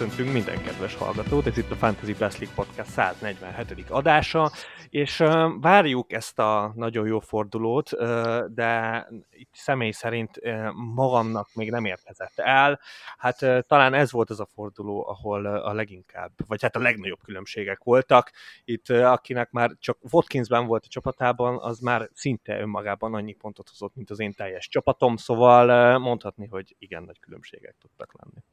Köszöntünk minden kedves hallgatót, ez itt a Fantasy Best League Podcast 147. adása, és várjuk ezt a nagyon jó fordulót, de itt személy szerint magamnak még nem érkezett el. Hát talán ez volt az a forduló, ahol a leginkább, vagy hát a legnagyobb különbségek voltak. Itt akinek már csak Watkinsben volt a csapatában, az már szinte önmagában annyi pontot hozott, mint az én teljes csapatom, szóval mondhatni, hogy igen nagy különbségek tudtak lenni.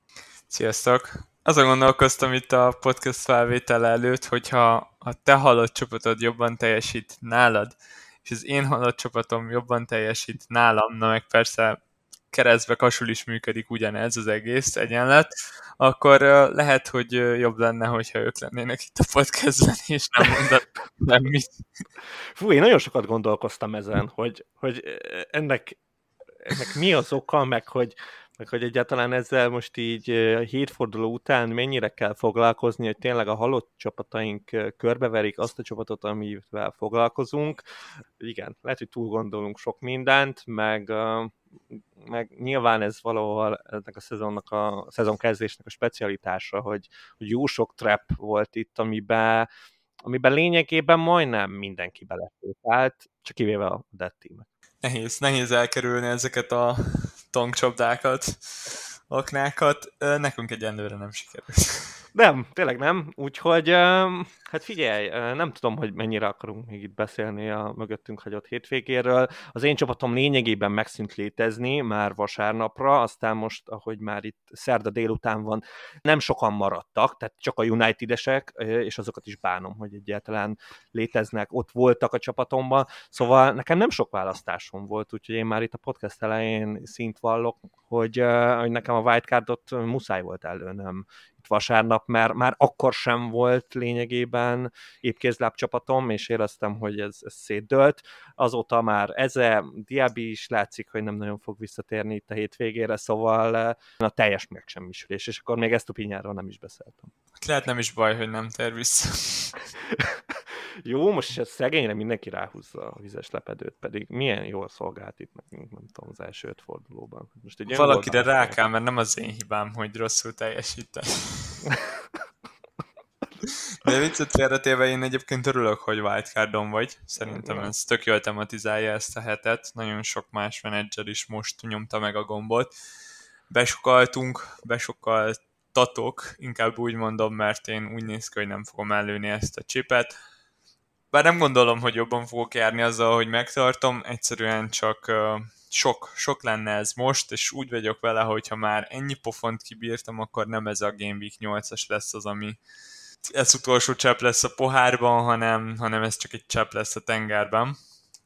Sziasztok! Azon gondolkoztam itt a podcast felvétel előtt, hogyha a te halott csapatod jobban teljesít nálad, és az én halott csapatom jobban teljesít nálam, na meg persze keresztbe kasul is működik ugyanez az egész egyenlet, akkor lehet, hogy jobb lenne, hogyha ők lennének itt a podcastben, és nem mondat semmit. Fú, én nagyon sokat gondolkoztam ezen, hogy, hogy ennek, ennek mi az oka, meg hogy, meg hogy egyáltalán ezzel most így a hétforduló után mennyire kell foglalkozni, hogy tényleg a halott csapataink körbeverik azt a csapatot, amivel foglalkozunk. Igen, lehet, hogy túl gondolunk sok mindent, meg, meg nyilván ez valahol ennek a szezonnak a, a szezon a specialitása, hogy, hogy jó sok trap volt itt, amiben, amiben lényegében majdnem mindenki belefétált, csak kivéve a dead team Nehéz, nehéz elkerülni ezeket a tankcsapdákat, aknákat. Nekünk egyenlőre nem sikerült. Nem, tényleg nem. Úgyhogy, hát figyelj, nem tudom, hogy mennyire akarunk még itt beszélni a mögöttünk hagyott hétvégéről. Az én csapatom lényegében megszűnt létezni már vasárnapra, aztán most, ahogy már itt szerda délután van, nem sokan maradtak, tehát csak a United-esek, és azokat is bánom, hogy egyáltalán léteznek, ott voltak a csapatomban. Szóval nekem nem sok választásom volt, úgyhogy én már itt a podcast elején szint vallok, hogy, hogy nekem a wildcardot muszáj volt előnöm vasárnap, mert már akkor sem volt lényegében épkézláb csapatom, és éreztem, hogy ez, ez szétdőlt. Azóta már eze, Diaby is látszik, hogy nem nagyon fog visszatérni itt a hétvégére, szóval eh, a teljes megsemmisülés, és akkor még ezt a pinyáról nem is beszéltem. Lehet nem is baj, hogy nem tér vissza. Jó, most ez szegényre mindenki ráhúzza a vizes lepedőt, pedig milyen jól szolgált itt nekünk, nem tudom, az első öt fordulóban. Most egy Valakire rá kell, mert nem az én hibám, hogy rosszul teljesítem. De viccet félretélve én egyébként örülök, hogy wildcardon vagy. Szerintem ez tök jól tematizálja ezt a hetet. Nagyon sok más menedzser is most nyomta meg a gombot. Besokaltunk, besokaltatok, inkább úgy mondom, mert én úgy néz ki, hogy nem fogom előni ezt a csipet bár nem gondolom, hogy jobban fogok járni azzal, hogy megtartom, egyszerűen csak sok, sok lenne ez most, és úgy vagyok vele, hogyha már ennyi pofont kibírtam, akkor nem ez a Game Week 8-as lesz az, ami ez utolsó csepp lesz a pohárban, hanem, hanem ez csak egy csepp lesz a tengerben.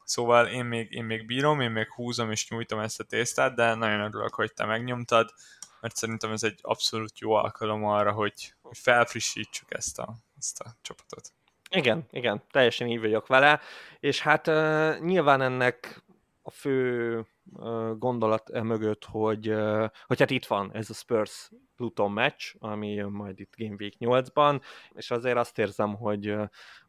Szóval én még, én még bírom, én még húzom és nyújtom ezt a tésztát, de nagyon örülök, hogy te megnyomtad, mert szerintem ez egy abszolút jó alkalom arra, hogy, hogy felfrissítsük ezt a, ezt a csapatot. Igen, igen, teljesen így vagyok vele, és hát uh, nyilván ennek a fő gondolat e mögött, hogy, hogy hát itt van ez a Spurs Pluton meccs, ami jön majd itt Game Week 8-ban, és azért azt érzem, hogy,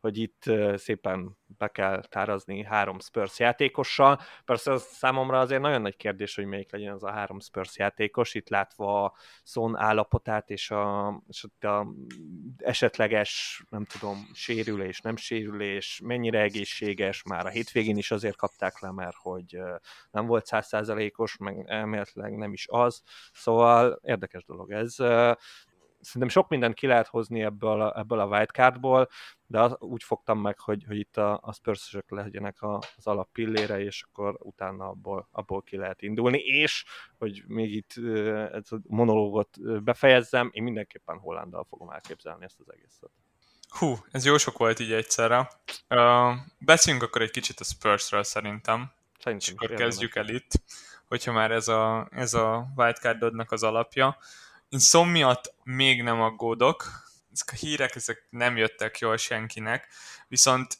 hogy itt szépen be kell tárazni három Spurs játékossal. Persze az számomra azért nagyon nagy kérdés, hogy melyik legyen az a három Spurs játékos, itt látva a Son állapotát és a, és a esetleges, nem tudom, sérülés, nem sérülés, mennyire egészséges, már a hétvégén is azért kapták le, mert hogy nem volt százszázalékos, meg elméletileg nem is az, szóval érdekes dolog ez szerintem sok mindent ki lehet hozni ebből a, ebből a wildcardból, de az, úgy fogtam meg, hogy, hogy itt a, a spurs legyenek a, az alap pillére, és akkor utána abból, abból ki lehet indulni, és hogy még itt ez a monológot befejezzem, én mindenképpen Hollanddal fogom elképzelni ezt az egészet. Hú, ez jó sok volt így egyszerre. Uh, beszéljünk akkor egy kicsit a Spursről szerintem. Szerintem és akkor kezdjük el itt, hogyha már ez a, ez a wildcardodnak az alapja. Én szom miatt még nem aggódok, ezek a hírek ezek nem jöttek jól senkinek, viszont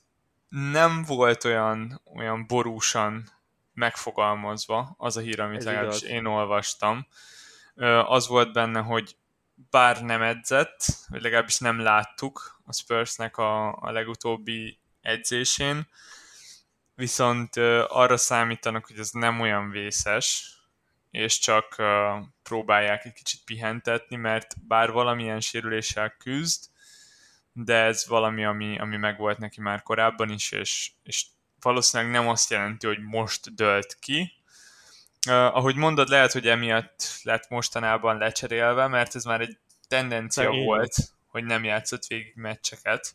nem volt olyan, olyan borúsan megfogalmazva az a hír, amit legalábbis én olvastam. Az volt benne, hogy bár nem edzett, vagy legalábbis nem láttuk a Spursnek a, a legutóbbi edzésén, viszont arra számítanak, hogy ez nem olyan vészes, és csak uh, próbálják egy kicsit pihentetni, mert bár valamilyen sérüléssel küzd, de ez valami, ami, ami megvolt neki már korábban is, és, és valószínűleg nem azt jelenti, hogy most dölt ki. Uh, ahogy mondod, lehet, hogy emiatt lett mostanában lecserélve, mert ez már egy tendencia Szegény. volt, hogy nem játszott végig meccseket,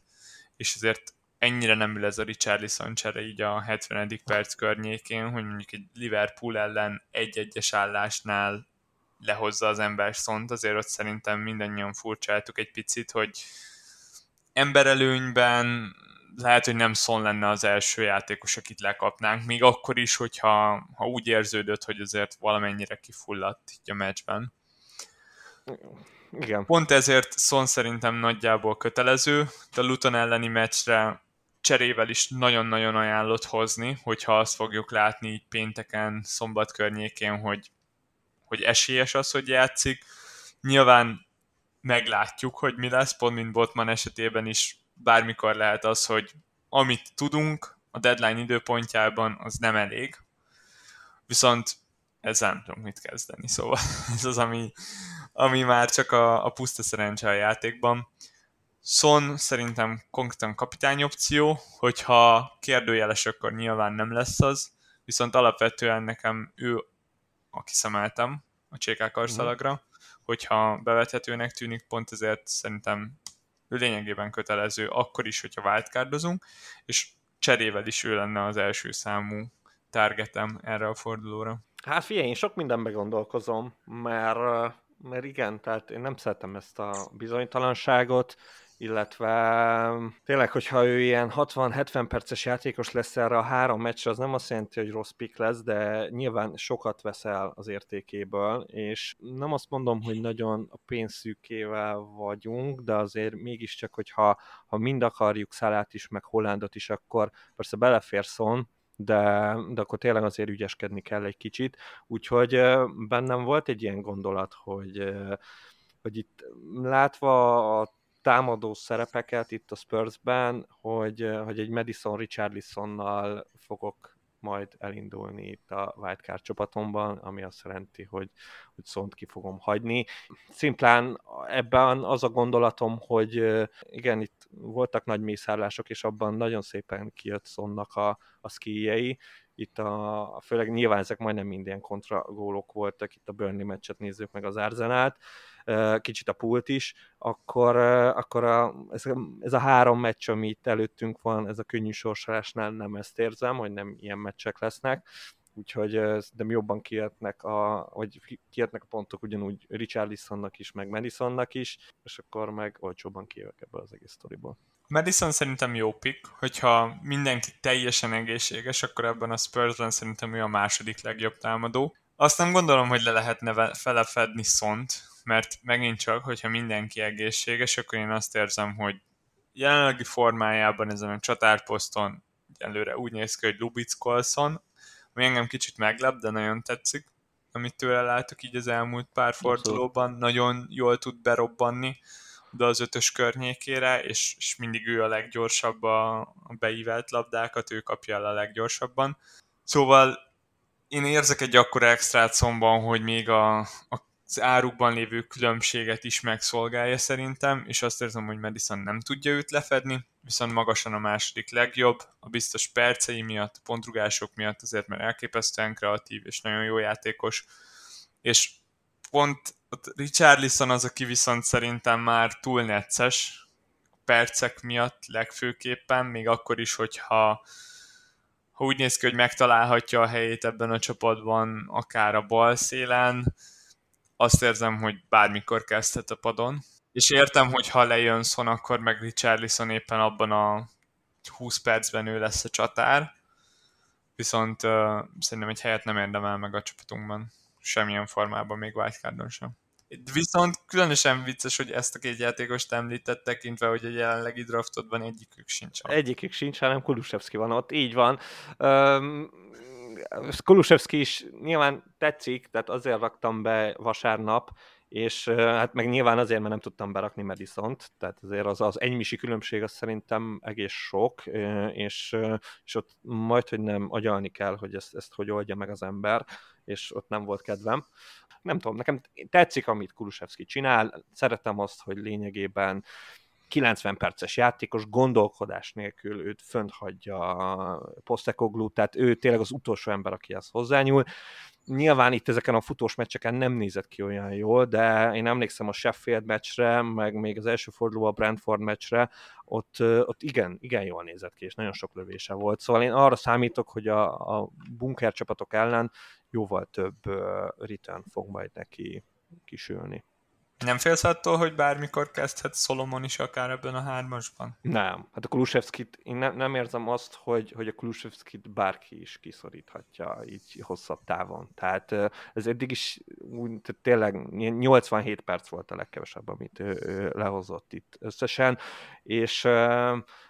és azért ennyire nem ül ez a Richarlison csere így a 70. perc környékén, hogy mondjuk egy Liverpool ellen egy-egyes állásnál lehozza az ember szont, azért ott szerintem mindannyian furcsáltuk egy picit, hogy emberelőnyben lehet, hogy nem Son lenne az első játékos, akit lekapnánk, még akkor is, hogyha ha úgy érződött, hogy azért valamennyire kifulladt így a meccsben. Igen. Pont ezért Son szerintem nagyjából kötelező, de Luton elleni meccsre cserével is nagyon-nagyon ajánlott hozni, hogyha azt fogjuk látni így pénteken, szombat környékén, hogy, hogy esélyes az, hogy játszik. Nyilván meglátjuk, hogy mi lesz, pont mint Botman esetében is bármikor lehet az, hogy amit tudunk a deadline időpontjában, az nem elég. Viszont ezzel nem tudunk mit kezdeni, szóval ez az, ami, ami már csak a, a puszta szerencse a játékban. Son szerintem konkrétan kapitány opció, hogyha kérdőjeles, akkor nyilván nem lesz az, viszont alapvetően nekem ő, aki szemeltem a csékák karszalagra, mm. hogyha bevethetőnek tűnik, pont ezért szerintem ő lényegében kötelező, akkor is, hogyha wildcardozunk, és cserével is ő lenne az első számú targetem erre a fordulóra. Hát figyelj, én sok mindenbe gondolkozom, mert, mert igen, tehát én nem szeretem ezt a bizonytalanságot, illetve tényleg, hogyha ő ilyen 60-70 perces játékos lesz erre a három meccsre, az nem azt jelenti, hogy rossz pick lesz, de nyilván sokat veszel az értékéből, és nem azt mondom, hogy nagyon a pénzszűkével vagyunk, de azért mégiscsak, hogyha ha mind akarjuk Szalát is, meg Hollandot is, akkor persze belefér Son, de, de akkor tényleg azért ügyeskedni kell egy kicsit. Úgyhogy bennem volt egy ilyen gondolat, hogy, hogy itt látva a támadó szerepeket itt a Spursben, hogy, hogy egy Madison Richarlisonnal fogok majd elindulni itt a wildcard csapatomban, ami azt jelenti, hogy, hogy szont ki fogom hagyni. Szimplán ebben az a gondolatom, hogy igen, itt voltak nagy mészárlások, és abban nagyon szépen kijött szonnak a, a skijei, itt a, főleg nyilván ezek majdnem minden kontragólok voltak, itt a Burnley meccset nézzük meg az Arzenát, kicsit a pult is, akkor, akkor a, ez, ez a három meccs, ami itt előttünk van, ez a könnyű sorsolásnál nem ezt érzem, hogy nem ilyen meccsek lesznek, úgyhogy de jobban kijöttnek a, vagy kijöttnek a pontok ugyanúgy Richarlisonnak is, meg Madisonnak is, és akkor meg olcsóban kijövök ebből az egész sztoriból. Madison szerintem jó pick, hogyha mindenki teljesen egészséges, akkor ebben a Spursben szerintem ő a második legjobb támadó. Azt nem gondolom, hogy le lehetne felefedni szont, mert megint csak, hogyha mindenki egészséges, akkor én azt érzem, hogy jelenlegi formájában ezen a csatárposzton előre úgy néz ki, hogy Lubic Colson, ami engem kicsit meglep, de nagyon tetszik, amit tőle látok így az elmúlt pár fordulóban, nagyon jól tud berobbanni de az ötös környékére, és, és mindig ő a leggyorsabb a, a beívelt labdákat, ő kapja el a leggyorsabban. Szóval én érzek egy akkora extrát szomban, hogy még a, a az árukban lévő különbséget is megszolgálja szerintem, és azt érzem, hogy Madison nem tudja őt lefedni, viszont magasan a második legjobb, a biztos percei miatt, pontrugások miatt azért, mert elképesztően kreatív és nagyon jó játékos, és pont Richarlison az, aki viszont szerintem már túl necces, a percek miatt legfőképpen, még akkor is, hogyha ha úgy néz ki, hogy megtalálhatja a helyét ebben a csapatban, akár a bal szélen, azt érzem, hogy bármikor kezdhet a padon. És értem, hogy ha lejön Son, akkor meg Richarlison éppen abban a 20 percben ő lesz a csatár, viszont uh, szerintem egy helyet nem érdemel meg a csapatunkban, semmilyen formában, még wildcardon sem. Viszont különösen vicces, hogy ezt a két játékost említett, tekintve, hogy a jelenlegi draftodban egyikük sincs. Egyikük sincs, hanem Kulusevski van ott, így van. Um, Kulusevski is nyilván tetszik, tehát azért raktam be vasárnap, és hát meg nyilván azért, mert nem tudtam berakni Madison-t, tehát azért az, az egymisi különbség az szerintem egész sok, és, és ott majd, hogy nem agyalni kell, hogy ezt, ezt hogy oldja meg az ember, és ott nem volt kedvem. Nem tudom, nekem tetszik, amit Kulusevski csinál, szeretem azt, hogy lényegében 90 perces játékos gondolkodás nélkül őt fönt hagyja a Postecoglou, tehát ő tényleg az utolsó ember, aki ezt hozzányúl. Nyilván itt ezeken a futós meccseken nem nézett ki olyan jól, de én emlékszem a Sheffield meccsre, meg még az első forduló a Brentford meccsre, ott, ott igen, igen jól nézett ki, és nagyon sok lövése volt. Szóval én arra számítok, hogy a, a bunker csapatok ellen jóval több return fog majd neki kisülni. Nem félsz attól, hogy bármikor kezdhet Solomon is akár ebben a hármasban? Nem. Hát a Kulusevskit, én ne, nem érzem azt, hogy, hogy a Kulusevskit bárki is kiszoríthatja így hosszabb távon. Tehát ez eddig is úgy, tehát tényleg 87 perc volt a legkevesebb, amit ő, ő lehozott itt összesen, és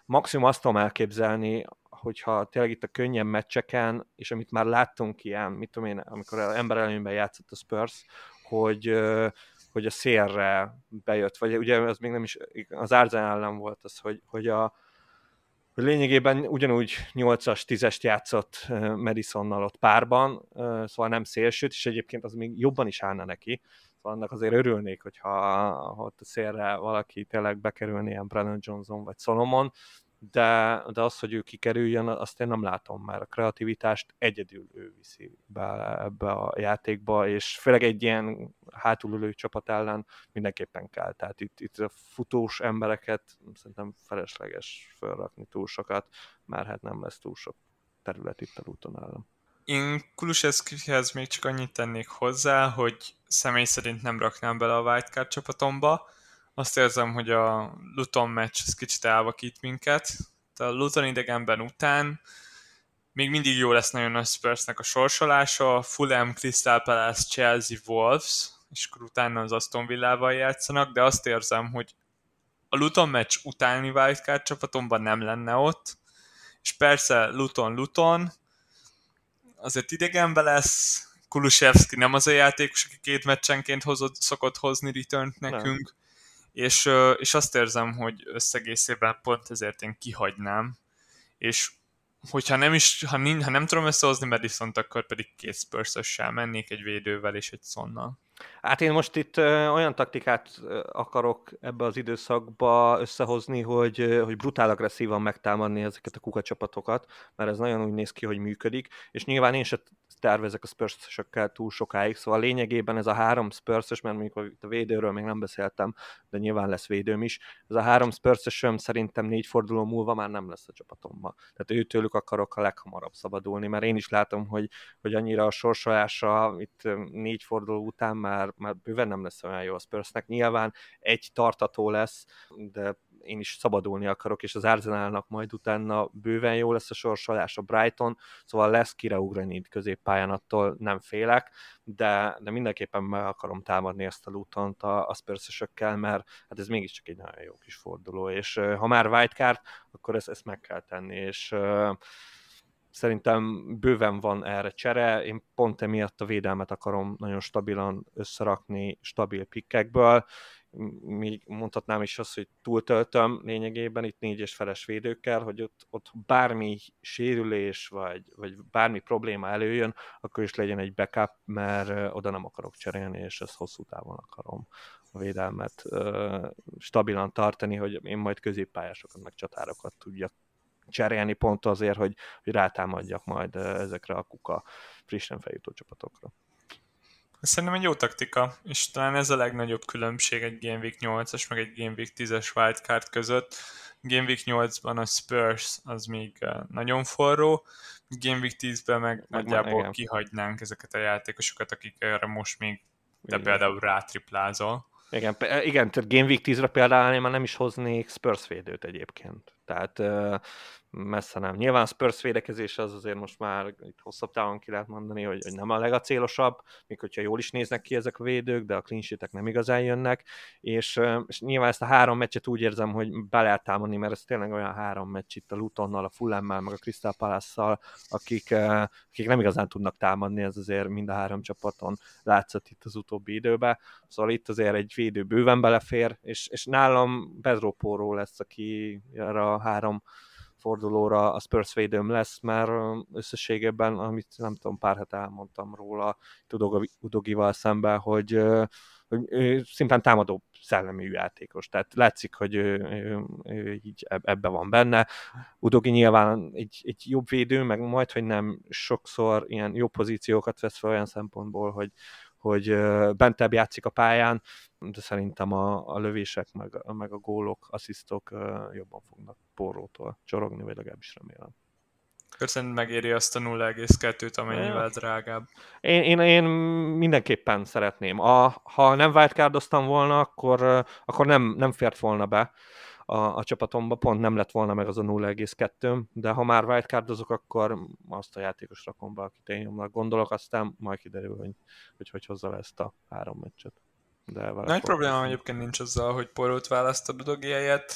maximum azt tudom elképzelni, hogyha tényleg itt a könnyen meccseken, és amit már láttunk ilyen, mit tudom én, amikor ember előnyben játszott a Spurs, hogy hogy a szélre bejött, vagy ugye az még nem is, az Arsenal ellen volt az, hogy, hogy a hogy lényegében ugyanúgy 8-as, 10-est játszott Madisonnal ott párban, szóval nem szélsőt, és egyébként az még jobban is állna neki, szóval annak azért örülnék, hogyha ha ott a szélre valaki tényleg bekerülne ilyen Brennan Johnson vagy Solomon, de, de az, hogy ő kikerüljön, azt én nem látom már. A kreativitást egyedül ő viszi be ebbe a játékba, és főleg egy ilyen hátulülő csapat ellen mindenképpen kell. Tehát itt, itt a futós embereket szerintem felesleges felrakni túl sokat, mert hát nem lesz túl sok terület itt a úton ellen. Én Kulusevskihez még csak annyit tennék hozzá, hogy személy szerint nem raknám bele a wildcard csapatomba, azt érzem, hogy a Luton meccs ez kicsit elvakít minket. De a Luton idegenben után még mindig jó lesz nagyon a Spursnek a sorsolása, Fulham, Crystal Palace, Chelsea, Wolves, és akkor utána az Aston Villával játszanak, de azt érzem, hogy a Luton meccs utáni wildcard csapatomban nem lenne ott, és persze Luton Luton, azért idegenben lesz, Kulusevski nem az a játékos, aki két meccsenként hozott, szokott hozni return nekünk, nem és, és azt érzem, hogy összegészében pont ezért én kihagynám, és hogyha nem is, ha, nincs, ha nem tudom összehozni madison akkor pedig két spurs mennék egy védővel és egy szonnal. Hát én most itt olyan taktikát akarok ebbe az időszakba összehozni, hogy, hogy brutál agresszívan megtámadni ezeket a kukacsapatokat, mert ez nagyon úgy néz ki, hogy működik, és nyilván én sem tervezek a spurs túl sokáig, szóval lényegében ez a három spurs mert mondjuk a védőről még nem beszéltem, de nyilván lesz védőm is, ez a három spurs szerintem négy forduló múlva már nem lesz a csapatomban. Tehát őtőlük akarok a leghamarabb szabadulni, mert én is látom, hogy, hogy annyira a sorsolása itt négy forduló után már, már bőven nem lesz olyan jó a Spursnek. Nyilván egy tartató lesz, de én is szabadulni akarok, és az Arsenalnak majd utána bőven jó lesz a sorsolás, a Brighton, szóval lesz kire ugrani itt középpályán, attól nem félek, de, de mindenképpen meg akarom támadni ezt a luton a, a spurs mert hát ez mégiscsak egy nagyon jó kis forduló, és ha már wildcard, akkor ezt, ezt meg kell tenni, és szerintem bőven van erre csere, én pont emiatt a védelmet akarom nagyon stabilan összerakni, stabil pikkekből, még mondhatnám is azt, hogy túltöltöm lényegében itt négy és feles védőkkel, hogy ott, ott bármi sérülés, vagy, vagy bármi probléma előjön, akkor is legyen egy backup, mert oda nem akarok cserélni, és ezt hosszú távon akarom a védelmet stabilan tartani, hogy én majd középpályásokat, meg csatárokat tudjak cserélni pont azért, hogy, hogy rátámadjak majd ezekre a kuka frissen feljutó csapatokra. Szerintem egy jó taktika, és talán ez a legnagyobb különbség egy Game Week 8-as, meg egy Game Week 10-es wildcard között. Game Week 8-ban a Spurs az még nagyon forró, Game Week 10-ben meg nagyjából igen. kihagynánk ezeket a játékosokat, akik erre most még te igen. például rátriplázol. Igen, igen, tehát Game Week 10-re például én már nem is hoznék Spurs védőt egyébként. Tehát messze nem. Nyilván Spurs védekezése az azért most már itt hosszabb távon ki lehet mondani, hogy, hogy nem a legacélosabb, még hogyha jól is néznek ki ezek a védők, de a clean nem igazán jönnek, és, és nyilván ezt a három meccset úgy érzem, hogy be lehet támadni, mert ez tényleg olyan három meccs itt a Lutonnal, a Fulham-mel, meg a Crystal Palace-szal, akik, akik nem igazán tudnak támadni, ez azért mind a három csapaton látszott itt az utóbbi időben, szóval itt azért egy védő bőven belefér, és, és nálam Pedro Porro lesz, aki erre a három fordulóra a Spurs védőm lesz, mert összességében, amit nem tudom, pár hete elmondtam róla Udogival szemben, hogy, hogy ő szimplán támadó szellemű játékos, tehát látszik, hogy ő, ő, ő így ebbe van benne. Udogi nyilván egy, egy jobb védő, meg majd, hogy nem sokszor ilyen jobb pozíciókat vesz fel olyan szempontból, hogy, hogy bentebb játszik a pályán, de szerintem a, a lövések, meg, meg a gólok, asszisztok jobban fognak porrótól csorogni, vagy legalábbis remélem. Köszönöm megéri azt a 0,2-t, amennyivel drágább. Én, én, én mindenképpen szeretném. A, ha nem wildcardoztam volna, akkor, akkor nem, nem fért volna be a, a csapatomba, pont nem lett volna meg az a 0,2, de ha már wildcardozok, akkor azt a játékos rakom be, akit én gondolok, aztán majd kiderül, hogy hogy, hogy hozza le ezt a három meccset. De Nagy probléma egyébként nincs azzal, hogy porrót választod a dogiáját.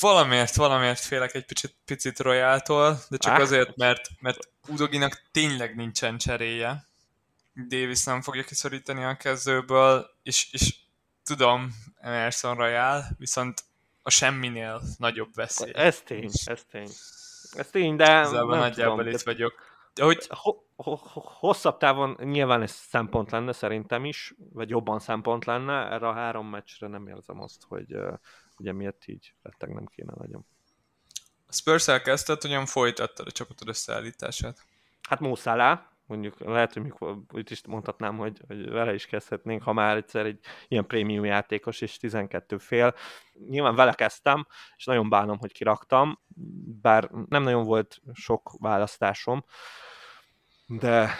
Valamiért, valamiért félek egy picit, picit Royáltól, de csak ah. azért, mert, mert Udoginak tényleg nincsen cseréje. Davis nem fogja kiszorítani a kezdőből, és, és tudom, Emerson Royal, viszont a semminél nagyobb veszély. Ez tény, ez tény. Ez tény, de Igazából nem nagyjából tudom, itt vagyok. Hogy... Ho- ho- hosszabb távon nyilván ez szempont lenne szerintem is, vagy jobban szempont lenne, erre a három meccsre nem érzem azt, hogy ugye miért így rettek nem kéne nagyon. A Spurs elkezdted, hogyan folytattad a csapatod összeállítását? Hát Mószálá, mondjuk lehet, hogy mikor, itt is mondhatnám, hogy, hogy vele is kezdhetnénk, ha már egyszer egy ilyen prémium játékos és 12 fél. Nyilván vele kezdtem, és nagyon bánom, hogy kiraktam, bár nem nagyon volt sok választásom, de,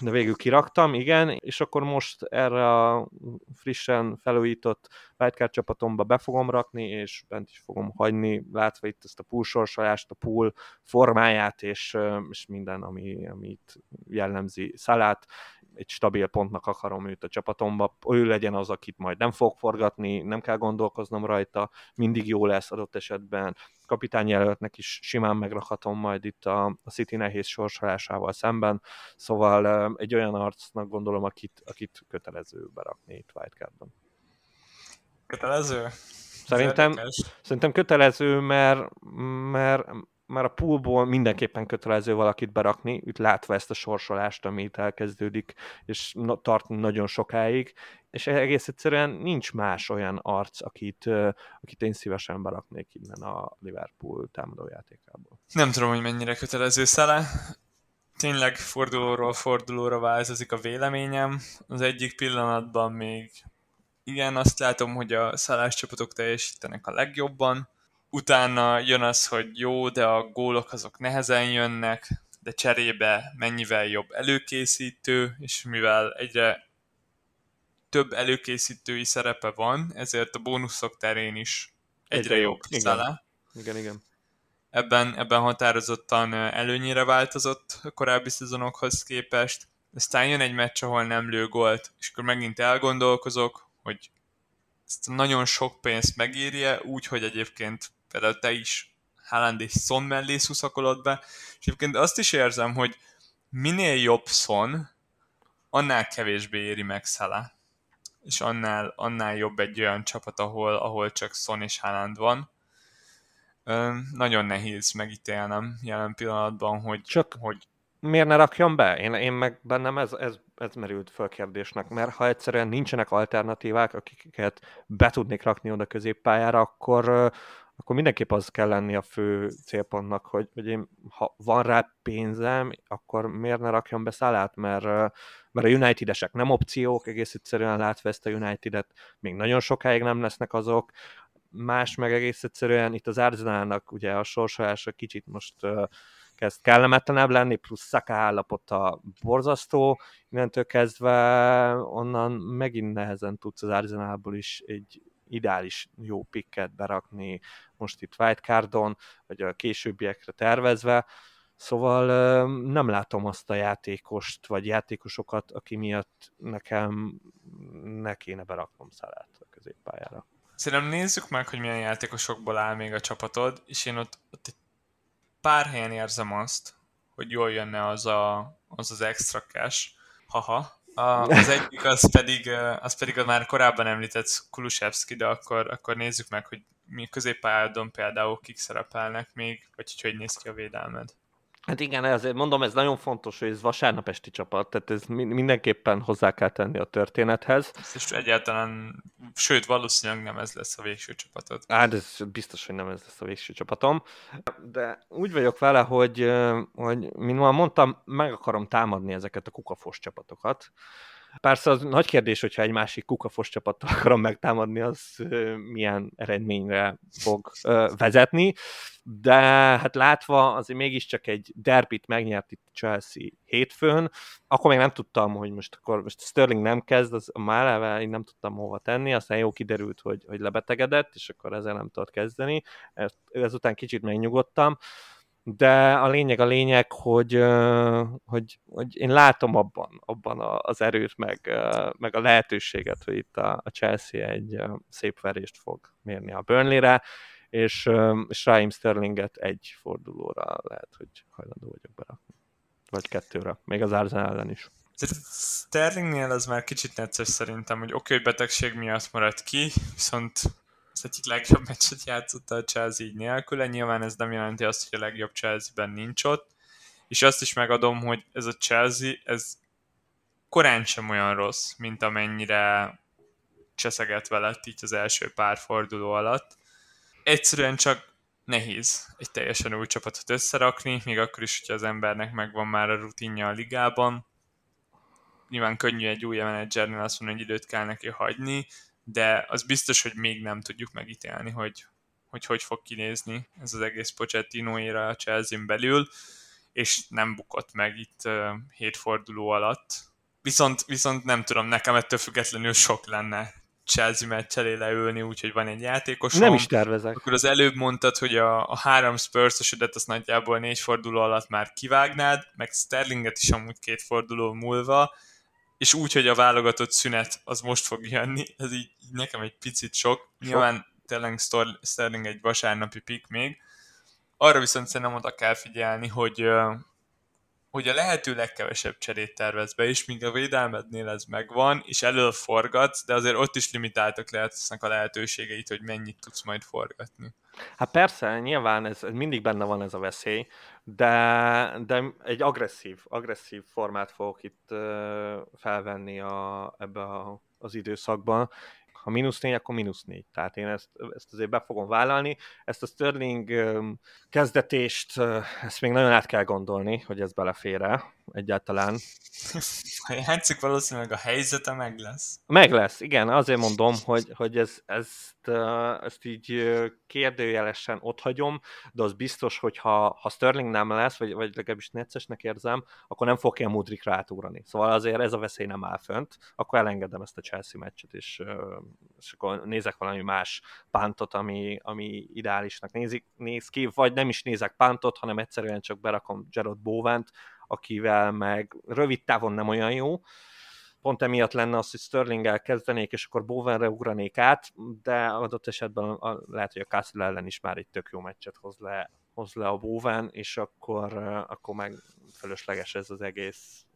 de végül kiraktam, igen, és akkor most erre a frissen felújított wildcard csapatomba be fogom rakni, és bent is fogom hagyni, látva itt ezt a pool sorsolást, a pool formáját, és, és minden, ami, amit jellemzi Szalát, egy stabil pontnak akarom őt a csapatomba, ő legyen az, akit majd nem fog forgatni, nem kell gondolkoznom rajta, mindig jó lesz adott esetben, kapitányjelöltnek is simán megrakhatom majd itt a, a City nehéz sorsolásával szemben, szóval egy olyan arcnak gondolom, akit, akit kötelező berakni itt Wildcardban. Kötelező? Szerintem, szerintem kötelező, mert, mert már a poolból mindenképpen kötelező valakit berakni, itt látva ezt a sorsolást, ami itt elkezdődik, és tart nagyon sokáig, és egész egyszerűen nincs más olyan arc, akit, akit én szívesen beraknék innen a Liverpool támadójátékából. Nem tudom, hogy mennyire kötelező szele. Tényleg fordulóról fordulóra változik a véleményem. Az egyik pillanatban még igen, azt látom, hogy a szállás csapatok teljesítenek a legjobban, utána jön az, hogy jó, de a gólok azok nehezen jönnek, de cserébe mennyivel jobb előkészítő, és mivel egyre több előkészítői szerepe van, ezért a bónuszok terén is egyre, egyre jobb igen. Igen, igen. Ebben, ebben határozottan előnyire változott a korábbi szezonokhoz képest. Aztán jön egy meccs, ahol nem lő gólt, és akkor megint elgondolkozok, hogy ezt nagyon sok pénzt megírja, úgy, hogy egyébként például te is Haaland és Son mellé szuszakolod be, és egyébként azt is érzem, hogy minél jobb Son, annál kevésbé éri meg Salah. És annál, annál jobb egy olyan csapat, ahol, ahol csak Son és Haaland van. Ö, nagyon nehéz megítélnem jelen pillanatban, hogy, csak hogy miért ne rakjam be? Én, én meg bennem ez, ez, ez merült föl kérdésnek, mert ha egyszerűen nincsenek alternatívák, akiket be tudnék rakni oda középpályára, akkor, akkor mindenképp az kell lenni a fő célpontnak, hogy, hogy én, ha van rá pénzem, akkor miért ne rakjam be szállát, mert, mert a United-esek nem opciók, egész egyszerűen látva ezt a United-et, még nagyon sokáig nem lesznek azok, más meg egész egyszerűen itt az Arsenalnak ugye a sorsolása kicsit most uh, kezd kellemetlenebb lenni, plusz Szaka állapota borzasztó, innentől kezdve onnan megint nehezen tudsz az Arsenalból is egy ideális jó pikket berakni most itt wildcardon, vagy a későbbiekre tervezve, Szóval nem látom azt a játékost, vagy játékosokat, aki miatt nekem ne kéne beraknom szalát a középpályára. Szerintem nézzük meg, hogy milyen játékosokból áll még a csapatod, és én ott, ott egy pár helyen érzem azt, hogy jól jönne az a, az, az extra cash, haha, a, az egyik az pedig, az pedig a már korábban említett Kulusevski, de akkor, akkor nézzük meg, hogy mi középpályádon például kik szerepelnek még, vagy hogy hogy néz ki a védelmed. Hát igen, ezért mondom, ez nagyon fontos, hogy ez vasárnap esti csapat, tehát ez mindenképpen hozzá kell tenni a történethez. És egyáltalán, sőt, valószínűleg nem ez lesz a végső csapatod. Hát ez biztos, hogy nem ez lesz a végső csapatom. De úgy vagyok vele, hogy, hogy mint már mondtam, meg akarom támadni ezeket a kukafos csapatokat. Persze az nagy kérdés, hogyha egy másik kukafos csapattal akarom megtámadni, az milyen eredményre fog vezetni, de hát látva azért mégiscsak egy derbit megnyert itt Chelsea hétfőn, akkor még nem tudtam, hogy most akkor most Sterling nem kezd, az már eleve én nem tudtam hova tenni, aztán jó kiderült, hogy, hogy lebetegedett, és akkor ezzel nem tudott kezdeni, ezután kicsit megnyugodtam, de a lényeg a lényeg, hogy, hogy, hogy én látom abban, abban az erőt, meg, meg a lehetőséget, hogy itt a, a Chelsea egy szép verést fog mérni a Burnley-re, és, és Raheem Sterlinget egy fordulóra lehet, hogy hajlandó vagyok berakni. Vagy kettőre, még az Arsenal ellen is. Sterlingnél ez már kicsit necces szerintem, hogy oké, okay, hogy betegség miatt maradt ki, viszont az egyik legjobb meccset játszotta a Chelsea így nélküle, nyilván ez nem jelenti azt, hogy a legjobb Chelsea-ben nincs ott, és azt is megadom, hogy ez a Chelsea, ez korán sem olyan rossz, mint amennyire cseszeget veled így az első pár forduló alatt. Egyszerűen csak nehéz egy teljesen új csapatot összerakni, még akkor is, hogyha az embernek megvan már a rutinja a ligában. Nyilván könnyű egy új menedzsernél azt mondani, hogy időt kell neki hagyni, de az biztos, hogy még nem tudjuk megítélni, hogy hogy, hogy fog kinézni ez az egész Pochettino éra a chelsea belül, és nem bukott meg itt uh, hét forduló alatt. Viszont, viszont nem tudom, nekem ettől függetlenül sok lenne Chelsea meccs elé leülni, úgyhogy van egy játékos. Nem is tervezek. Akkor az előbb mondtad, hogy a, a három spurs az nagyjából négy forduló alatt már kivágnád, meg Sterlinget is amúgy két forduló múlva, és úgy, hogy a válogatott szünet az most fog jönni, ez így, így nekem egy picit sok. sok. Nyilván tényleg Sterling egy vasárnapi pick még. Arra viszont szerintem oda kell figyelni, hogy, hogy a lehető legkevesebb cserét tervez be, és míg a védelmednél ez megvan, és elől forgatsz, de azért ott is limitáltak lehetnek a lehetőségeit, hogy mennyit tudsz majd forgatni. Hát persze, nyilván ez, mindig benne van ez a veszély, de, de egy agresszív, agresszív formát fogok itt felvenni a, ebbe a, az időszakban, ha mínusz négy, akkor mínusz négy. Tehát én ezt, ezt azért be fogom vállalni. Ezt a Sterling kezdetést, ezt még nagyon át kell gondolni, hogy ez belefér egyáltalán. Ha játszik, valószínűleg a helyzete meg lesz. Meg lesz, igen. Azért mondom, hogy, hogy ez, ezt, ezt így kérdőjelesen ott hagyom, de az biztos, hogy ha, ha Sterling nem lesz, vagy, vagy legalábbis neccesnek érzem, akkor nem fog ilyen Mudrikra átúrani. Szóval azért ez a veszély nem áll fönt, akkor elengedem ezt a Chelsea meccset, és, és akkor nézek valami más pántot, ami, ami ideálisnak nézik, néz ki, vagy nem is nézek pántot, hanem egyszerűen csak berakom Gerard Bowent, akivel meg rövid távon nem olyan jó, pont emiatt lenne az, hogy Sterlinggel kezdenék, és akkor Bowenre ugranék át, de adott esetben a, lehet, hogy a Castle ellen is már egy tök jó meccset hoz le, hoz le a Bowen, és akkor, akkor meg fölösleges ez az egész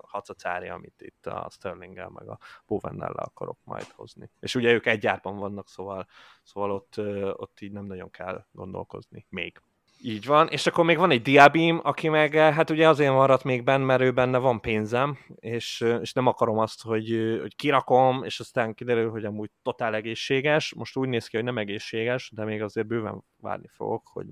hacacári, amit itt a Sterlinggel meg a Bowennel le akarok majd hozni. És ugye ők egy árban vannak, szóval, szóval ott, ott így nem nagyon kell gondolkozni még. Így van, és akkor még van egy Diabim, aki meg hát ugye azért maradt még benn, mert ő benne van pénzem, és, és nem akarom azt, hogy, hogy kirakom, és aztán kiderül, hogy amúgy totál egészséges. Most úgy néz ki, hogy nem egészséges, de még azért bőven várni fogok, hogy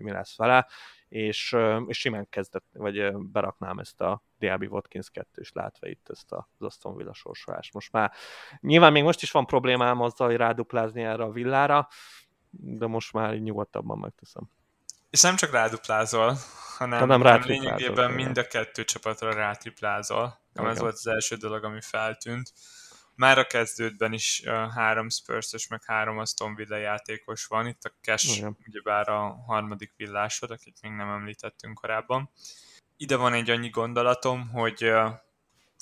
mi lesz vele, és, és simán kezdett, vagy beraknám ezt a Diaby Watkins 2 látva itt ezt az Aston Villa sorsolást. Most már nyilván még most is van problémám azzal, hogy ráduplázni erre a villára, de most már nyugodtabban megteszem. És nem csak ráduplázol, hanem, hanem, hanem lényegében mind a kettő csapatra rátriplázol. Nem ez volt az első dolog, ami feltűnt. már a kezdődben is három spurs meg három Aston Villa játékos van, itt a Cash Igen. ugyebár a harmadik villásod, akit még nem említettünk korábban. Ide van egy annyi gondolatom, hogy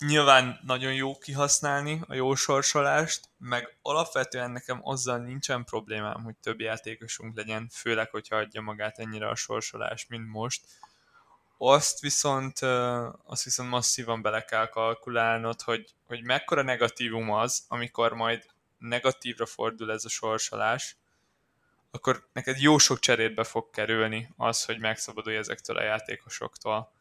nyilván nagyon jó kihasználni a jó sorsolást, meg alapvetően nekem azzal nincsen problémám, hogy több játékosunk legyen, főleg, hogyha adja magát ennyire a sorsolás, mint most. Azt viszont, azt viszont masszívan bele kell kalkulálnod, hogy, hogy mekkora negatívum az, amikor majd negatívra fordul ez a sorsolás, akkor neked jó sok cserétbe fog kerülni az, hogy megszabadulj ezektől a játékosoktól.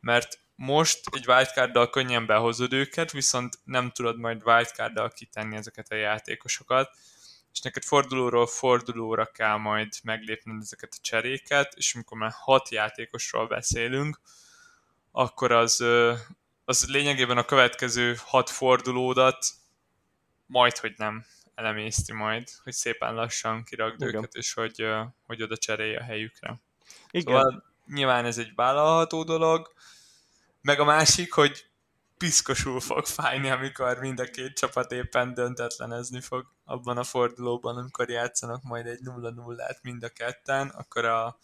Mert most egy wildcarddal könnyen behozod őket, viszont nem tudod majd wildcarddal kitenni ezeket a játékosokat, és neked fordulóról fordulóra kell majd meglépned ezeket a cseréket, és amikor már hat játékosról beszélünk, akkor az, az lényegében a következő hat fordulódat majd, hogy nem elemészti majd, hogy szépen lassan kirakd Igen. őket, és hogy, hogy oda cserélje a helyükre. Igen. Szóval nyilván ez egy vállalható dolog, meg a másik, hogy piszkosul fog fájni, amikor mind a két csapat éppen döntetlenezni fog abban a fordulóban, amikor játszanak majd egy 0-0-át mind a ketten, akkor a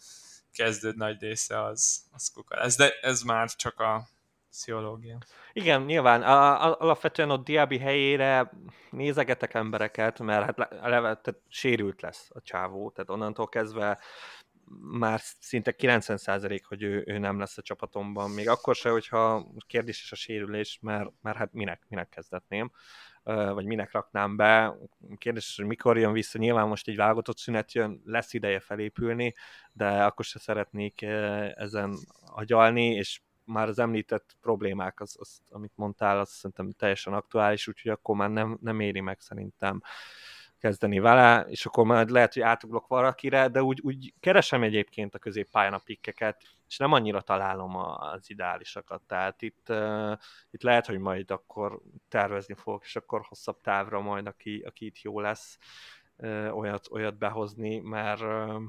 kezdőd nagy része az, az kuka lesz. De ez már csak a pszichológia. Igen, nyilván. A, a, alapvetően ott Diaby helyére nézegetek embereket, mert hát eleve tehát sérült lesz a csávó, tehát onnantól kezdve már szinte 90% hogy ő, ő nem lesz a csapatomban, még akkor se, hogyha kérdéses a sérülés, mert, mert hát minek, minek kezdetném, vagy minek raknám be. Kérdéses, hogy mikor jön vissza, nyilván most egy válogatott szünet jön, lesz ideje felépülni, de akkor se szeretnék ezen agyalni, és már az említett problémák, az, az, amit mondtál, az szerintem teljesen aktuális, úgyhogy akkor már nem, nem éri meg szerintem kezdeni vele, és akkor majd lehet, hogy átugrok valakire, de úgy, úgy keresem egyébként a középpályán a pikkeket, és nem annyira találom az ideálisakat, tehát itt, uh, itt lehet, hogy majd akkor tervezni fogok, és akkor hosszabb távra majd, aki, aki itt jó lesz, uh, olyat, olyat behozni, mert, uh,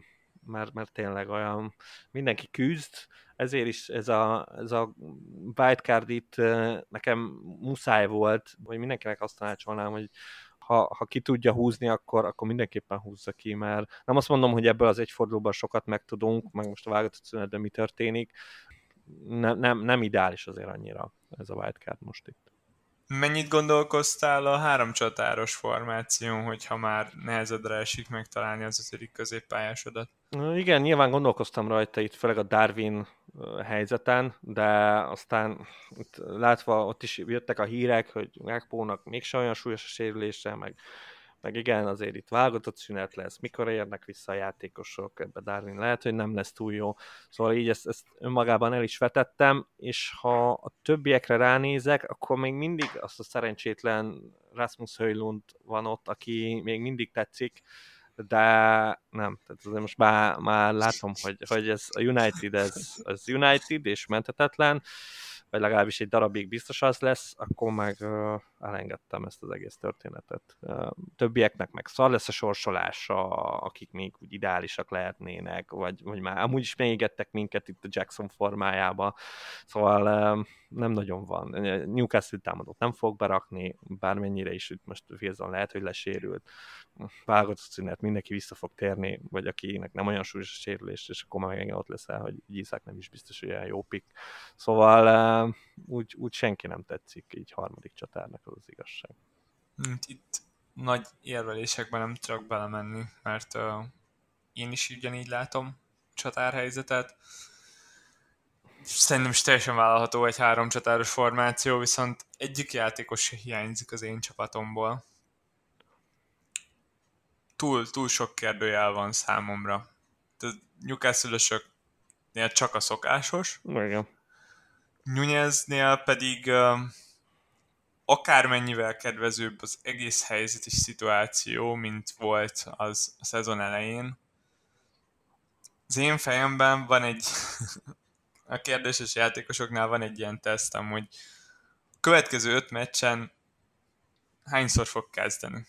mert, mert tényleg olyan mindenki küzd, ezért is ez a, ez a wildcard itt nekem muszáj volt, hogy mindenkinek azt tanácsolnám, hogy ha, ha ki tudja húzni, akkor, akkor mindenképpen húzza ki, mert nem azt mondom, hogy ebből az egyfordulóban sokat megtudunk, meg most a válogatott szünetben mi történik, nem, nem, nem ideális azért annyira ez a wildcard most itt. Mennyit gondolkoztál a három csatáros formáción, hogyha már nehezedre esik megtalálni az ötödik középpályásodat? Igen, nyilván gondolkoztam rajta itt, főleg a Darwin helyzeten, de aztán itt látva ott is jöttek a hírek, hogy Megpónak mégsem olyan súlyos a sérülése, meg meg igen, azért itt válogatott szünet lesz, mikor érnek vissza a játékosok, ebbe Darwin lehet, hogy nem lesz túl jó. Szóval így ezt, ezt önmagában el is vetettem, és ha a többiekre ránézek, akkor még mindig azt a szerencsétlen Rasmus Höjlund van ott, aki még mindig tetszik, de nem, tehát azért most már, már látom, hogy, hogy ez a United, ez, ez United és menthetetlen, vagy legalábbis egy darabig biztos az lesz, akkor meg uh, elengedtem ezt az egész történetet. Többieknek meg szar lesz a sorsolása, akik még úgy ideálisak lehetnének, vagy, vagy már amúgy is mélyígettek minket itt a Jackson formájába, szóval nem nagyon van. Newcastle támadót nem fog berakni, bármennyire is itt most Wilson lehet, hogy lesérült. Válogatott szünet, mindenki vissza fog térni, vagy akinek nem olyan súlyos a sérülés, és akkor meg ott leszel, hogy Iszák nem is biztos, hogy olyan jó pick. Szóval úgy, úgy senki nem tetszik így harmadik csatárnak, az az igazság. Itt nagy érvelésekben nem tudok belemenni, mert uh, én is ugyanígy látom csatárhelyzetet szerintem is teljesen vállalható egy három csatáros formáció, viszont egyik játékos se hiányzik az én csapatomból. Túl, túl sok kérdőjel van számomra. Tehát newcastle csak a szokásos. Igen. Nuneznél pedig uh, akármennyivel kedvezőbb az egész helyzet és szituáció, mint volt az a szezon elején. Az én fejemben van egy a kérdéses játékosoknál van egy ilyen tesztem, hogy következő öt meccsen hányszor fog kezdeni.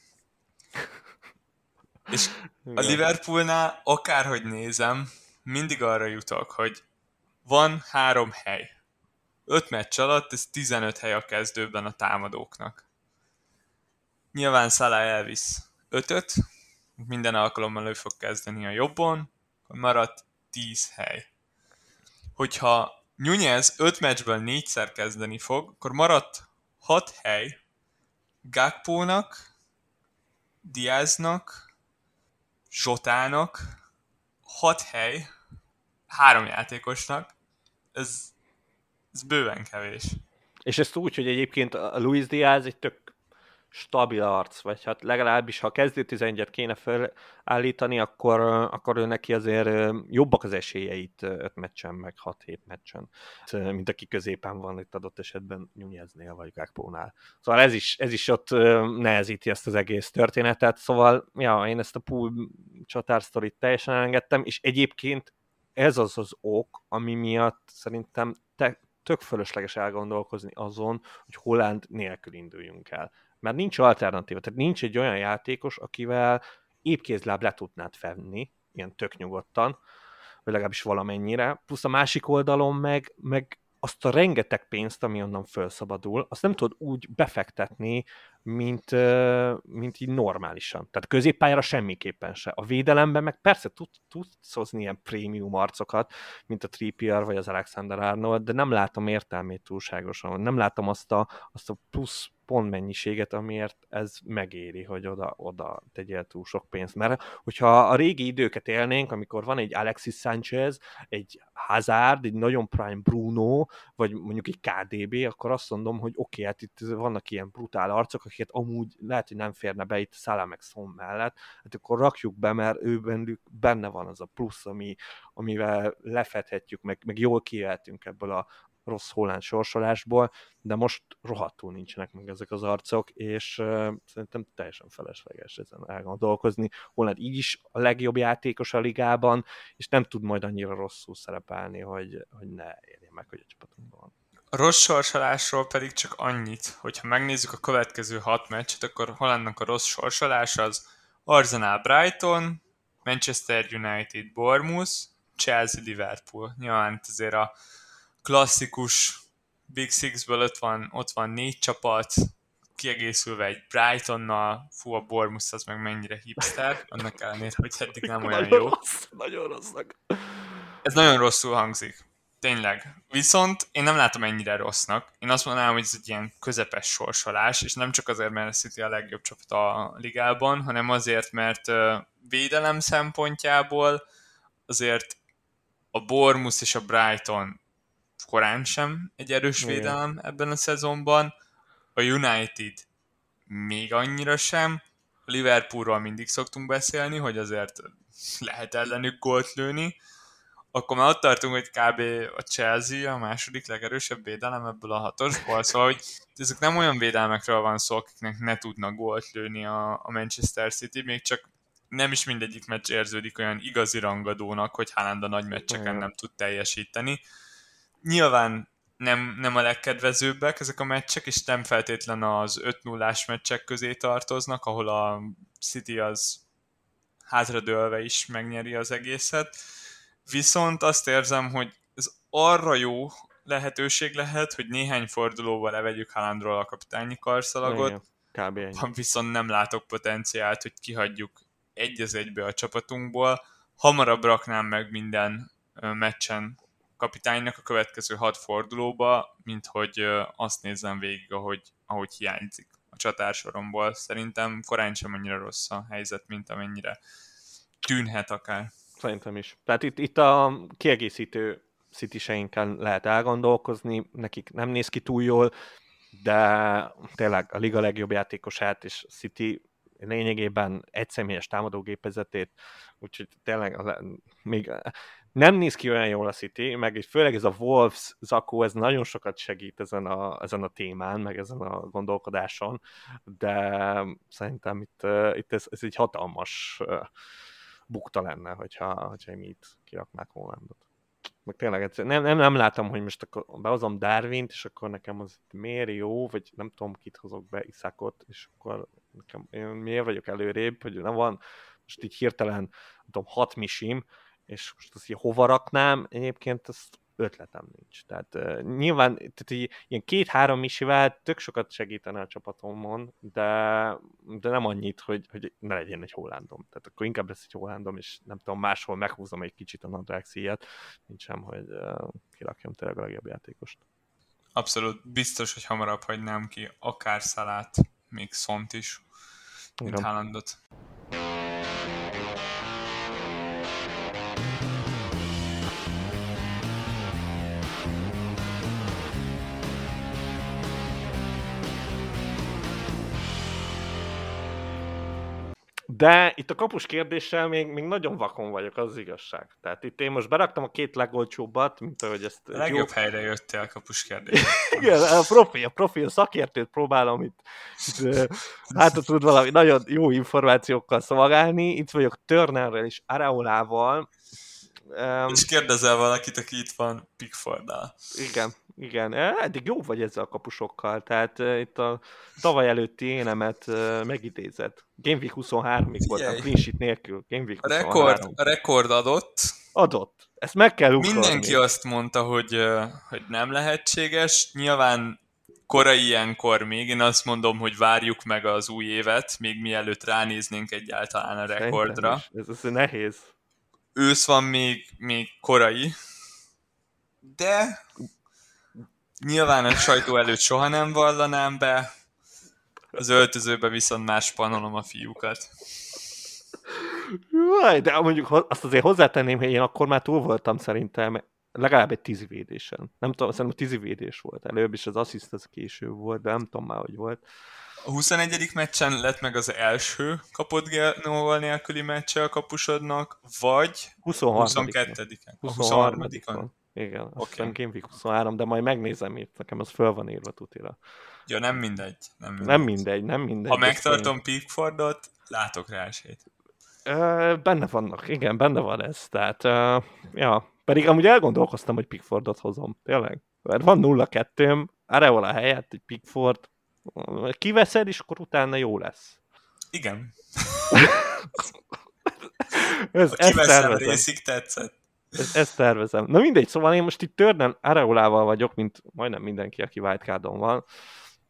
És a Liverpoolnál akárhogy nézem, mindig arra jutok, hogy van három hely. Öt meccs alatt ez 15 hely a kezdőben a támadóknak. Nyilván Salah elvisz ötöt, minden alkalommal ő fog kezdeni a jobbon, maradt 10 hely. Hogyha Nunez 5 meccsből 4-szer kezdeni fog, akkor maradt 6 hely Gakpónak, Diaznak, Zsotának, 6 hely három játékosnak, ez, ez bőven kevés. És ezt úgy, hogy egyébként a Luis Diaz egy tök stabil arc, vagy hát legalábbis ha kezdő 11 kéne felállítani, akkor, akkor ő neki azért jobbak az esélyeit 5 meccsen, meg 6-7 meccsen, mint aki középen van itt adott esetben Nuneznél vagy Gakpónál. Szóval ez is, ez is ott nehezíti ezt az egész történetet, szóval ja, én ezt a pool csatársztorit teljesen elengedtem, és egyébként ez az az ok, ami miatt szerintem te, tök fölösleges elgondolkozni azon, hogy Holland nélkül induljunk el. Mert nincs alternatíva, tehát nincs egy olyan játékos, akivel épkézláb le tudnád fenni, ilyen tök nyugodtan, vagy legalábbis valamennyire, plusz a másik oldalon meg, meg azt a rengeteg pénzt, ami onnan felszabadul, azt nem tudod úgy befektetni, mint, mint így normálisan. Tehát középpályára semmiképpen se. A védelemben meg persze tud, tudsz hozni ilyen prémium arcokat, mint a Trippier vagy az Alexander Arnold, de nem látom értelmét túlságosan. Nem látom azt a, azt a plusz pontmennyiséget, amiért ez megéri, hogy oda, oda tegyél túl sok pénzt. Mert hogyha a régi időket élnénk, amikor van egy Alexis Sanchez, egy Hazard, egy nagyon prime Bruno, vagy mondjuk egy KDB, akkor azt mondom, hogy oké, okay, hát itt vannak ilyen brutál arcok, akiket amúgy lehet, hogy nem férne be itt Salah meg Son mellett, hát akkor rakjuk be, mert ő bennük benne van az a plusz, ami, amivel lefedhetjük, meg, meg jól kijöhetünk ebből a, rossz Holland sorsolásból, de most rohadtul nincsenek meg ezek az arcok, és uh, szerintem teljesen felesleges ezen elgondolkozni. Holland így is a legjobb játékos a ligában, és nem tud majd annyira rosszul szerepelni, hogy, hogy ne érje meg, hogy a csapatunkban van. A rossz sorsolásról pedig csak annyit, hogyha megnézzük a következő hat meccset, akkor Hollandnak a rossz sorsolás az Arsenal Brighton, Manchester United Bournemouth, Chelsea Liverpool. Nyilván azért a klasszikus Big Six-ből ott van, ott van négy csapat, kiegészülve egy Brightonnal, fú, a Bournemouth az meg mennyire hipster, annak ellenére, hogy eddig nem olyan nagyon jó. Rossz, nagyon rosszak. Ez nagyon rosszul hangzik. Tényleg. Viszont én nem látom ennyire rossznak. Én azt mondanám, hogy ez egy ilyen közepes sorsolás, és nem csak azért, mert a City a legjobb csapat a ligában, hanem azért, mert védelem szempontjából azért a Bournemouth és a Brighton korán sem egy erős Igen. védelem ebben a szezonban. A United még annyira sem. A Liverpoolról mindig szoktunk beszélni, hogy azért lehet ellenük gólt lőni. Akkor már ott tartunk, hogy kb. a Chelsea a második legerősebb védelem ebből a hatosból, szóval hogy ezek nem olyan védelmekről van szó, akiknek ne tudnak gólt lőni a, a Manchester City, még csak nem is mindegyik meccs érződik olyan igazi rangadónak, hogy Haaland a nagy meccseken nem tud teljesíteni nyilván nem, nem a legkedvezőbbek ezek a meccsek, és nem feltétlen az 5-0-ás meccsek közé tartoznak, ahol a City az hátradőlve is megnyeri az egészet. Viszont azt érzem, hogy ez arra jó lehetőség lehet, hogy néhány fordulóval levegyük Haalandról a kapitányi karszalagot, Igen, kb. viszont nem látok potenciált, hogy kihagyjuk egy az egybe a csapatunkból. Hamarabb raknám meg minden meccsen kapitánynak a következő hat fordulóba, mint hogy azt nézzem végig, ahogy, ahogy hiányzik a csatársoromból. Szerintem korán sem annyira rossz a helyzet, mint amennyire tűnhet akár. Szerintem is. Tehát itt, itt a kiegészítő citiseinken lehet elgondolkozni, nekik nem néz ki túl jól, de tényleg a liga legjobb játékosát és City lényegében egyszemélyes támadógépezetét, úgyhogy tényleg még nem néz ki olyan jól a City, meg főleg ez a Wolves zakó, ez nagyon sokat segít ezen a, ezen a témán, meg ezen a gondolkodáson, de szerintem itt, itt ez, ez egy hatalmas bukta lenne, hogyha, hogyha mi itt kiraknák Hollandot. Meg tényleg nem, nem, nem látom, hogy most akkor behozom Darwin-t, és akkor nekem az miért jó, vagy nem tudom, kit hozok be, Iszakot, és akkor nekem, én miért vagyok előrébb, hogy nem van most így hirtelen, nem tudom, hat misim, és most azt így hova raknám, egyébként ezt ötletem nincs. Tehát uh, nyilván tehát így, ilyen két-három misivel tök sokat segítene a csapatomon, de, de nem annyit, hogy, hogy ne legyen egy hollandom. Tehát akkor inkább lesz egy hollandom, és nem tudom, máshol meghúzom egy kicsit a nadrág szíjat, mint sem, hogy uh, kilakjam tényleg a legjobb játékost. Abszolút biztos, hogy hamarabb hagynám ki akár szalát, még szont is, mint Haalandot. De itt a kapus kérdéssel még, még nagyon vakon vagyok, az, az igazság. Tehát itt én most beraktam a két legolcsóbbat, mint ahogy ezt... A legjobb jó... helyre jöttél a kapus kérdés. Igen, a profi, a profi, a szakértőt próbálom itt, itt hát tud valami nagyon jó információkkal szolgálni. Itt vagyok Turnerrel és Areolával. Um, és kérdezel valakit, aki itt van Pickforddal. Igen, igen, eddig jó vagy ezzel a kapusokkal, tehát uh, itt a tavaly előtti énemet uh, megidézett. Game Week 23-ig voltam, clean sheet nélkül. Game Week 23. A rekord, a rekord adott. Adott. Ezt meg kell ugrani. Mindenki azt mondta, hogy, hogy nem lehetséges. Nyilván korai ilyenkor még, én azt mondom, hogy várjuk meg az új évet, még mielőtt ránéznénk egyáltalán a rekordra. Ez, ez nehéz. Ősz van még, még korai, de Nyilván a sajtó előtt soha nem vallanám be, az öltözőbe viszont más panolom a fiúkat. Jaj, de mondjuk azt azért hozzátenném, hogy én akkor már túl voltam szerintem legalább egy tízi védésen. Nem tudom, szerintem tízi védés volt előbb, és az assziszt az később volt, de nem tudom már, hogy volt. A 21. meccsen lett meg az első kapott Genóval nélküli meccse a kapusodnak, vagy 23. 22-en? 23. 23. Igen, okay. azt hiszem Game Week 23, de majd megnézem itt, nekem az föl van írva tutira. Ja, nem mindegy. Nem mindegy, nem mindegy. Nem mindegy ha megtartom én... Pickfordot, látok rá esélyt. Ö, benne vannak, igen, benne van ez. Tehát, ö, ja, pedig amúgy elgondolkoztam, hogy Pickfordot hozom, tényleg. Mert van 0-2-m, Areola helyett egy Pickford, kiveszed, és akkor utána jó lesz. Igen. ez, a kiveszem részig tetszett. Ezt, ezt tervezem. Na mindegy, szóval én most itt törnen Areolával vagyok, mint majdnem mindenki, aki wildcardon van,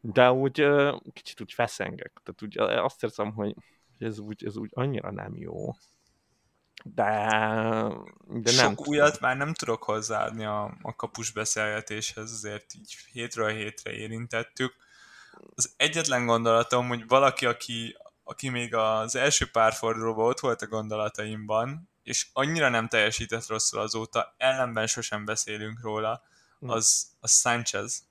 de úgy kicsit úgy feszengek. Tehát úgy azt érzem, hogy ez úgy, ez úgy annyira nem jó. De, de nem. Sok újat már nem tudok hozzáadni a, a kapus beszélgetéshez, azért így hétről hétre érintettük. Az egyetlen gondolatom, hogy valaki, aki, aki még az első pár fordulóban ott volt a gondolataimban, és annyira nem teljesített rosszul azóta, ellenben sosem beszélünk róla, hm. az, az Sanchez.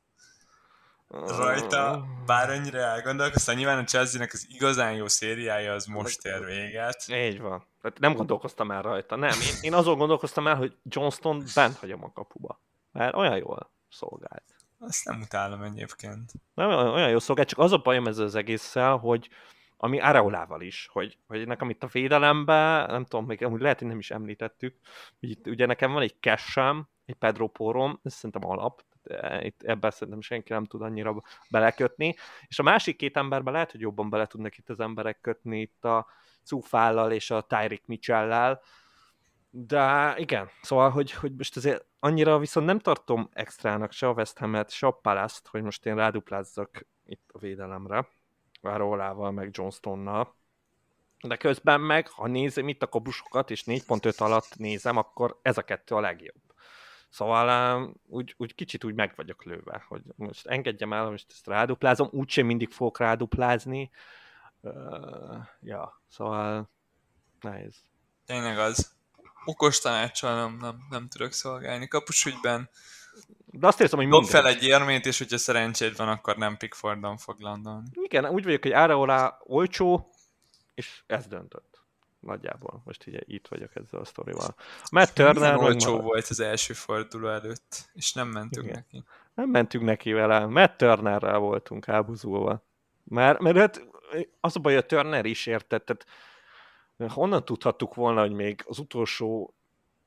Rajta, bár annyira elgondolkoztam, nyilván a Chelsea-nek az igazán jó szériája az most ér véget. Így van. Tehát nem gondolkoztam el rajta, nem. Én, én azon gondolkoztam el, hogy Johnston bent hagyom a kapuba. Mert olyan jól szolgált. Azt nem utálom egyébként. Nem, olyan jó szolgált, csak az a bajom ezzel az egésszel, hogy, ami Areolával is, hogy, hogy nekem itt a védelemben, nem tudom, még amúgy lehet, hogy nem is említettük, hogy itt ugye nekem van egy cash egy Pedro Porom, ez szerintem alap, itt ebben szerintem senki nem tud annyira belekötni, és a másik két emberben lehet, hogy jobban bele tudnak itt az emberek kötni, itt a Cufállal és a Tyreek Mitchell-lel, de igen, szóval, hogy, hogy most azért annyira viszont nem tartom extrának se a West Ham-et, se a Palace-t, hogy most én ráduplázzak itt a védelemre. Várólával, meg Johnstonnal. De közben meg, ha nézem itt a kobusokat, és 4.5 alatt nézem, akkor ez a kettő a legjobb. Szóval úgy, úgy kicsit úgy meg vagyok lőve, hogy most engedjem el, most ezt ráduplázom, úgysem mindig fogok ráduplázni. Uh, ja, szóval nehéz. Tényleg az. Okos tanácssal nem, nem, nem tudok szolgálni. Kapusügyben de azt érzem, hogy Dob fel egy érmét, és hogyha szerencséd van, akkor nem Pickfordon fog landolni. Igen, úgy vagyok, hogy Areola olcsó, és ez döntött. Nagyjából. Most így itt vagyok ezzel a sztorival. Matt Turner... olcsó már... volt az első forduló előtt, és nem mentünk Igen. neki. Nem mentünk neki vele. Matt Turnerrel voltunk elbuzulva. Mert, mert hát az a baj, a Turner is értett, tehát honnan tudhattuk volna, hogy még az utolsó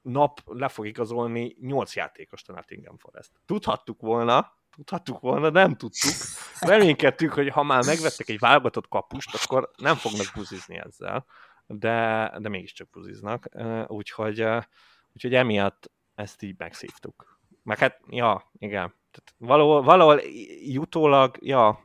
nap le fog igazolni 8 játékos a Nottingham Forest. Tudhattuk volna, tudhattuk volna, nem tudtuk. Reménykedtük, hogy ha már megvettek egy válogatott kapust, akkor nem fognak buzizni ezzel, de, de mégiscsak buziznak, úgyhogy, úgyhogy emiatt ezt így megszívtuk. Meg hát, ja, igen. Tehát valahol, valahol jutólag, ja,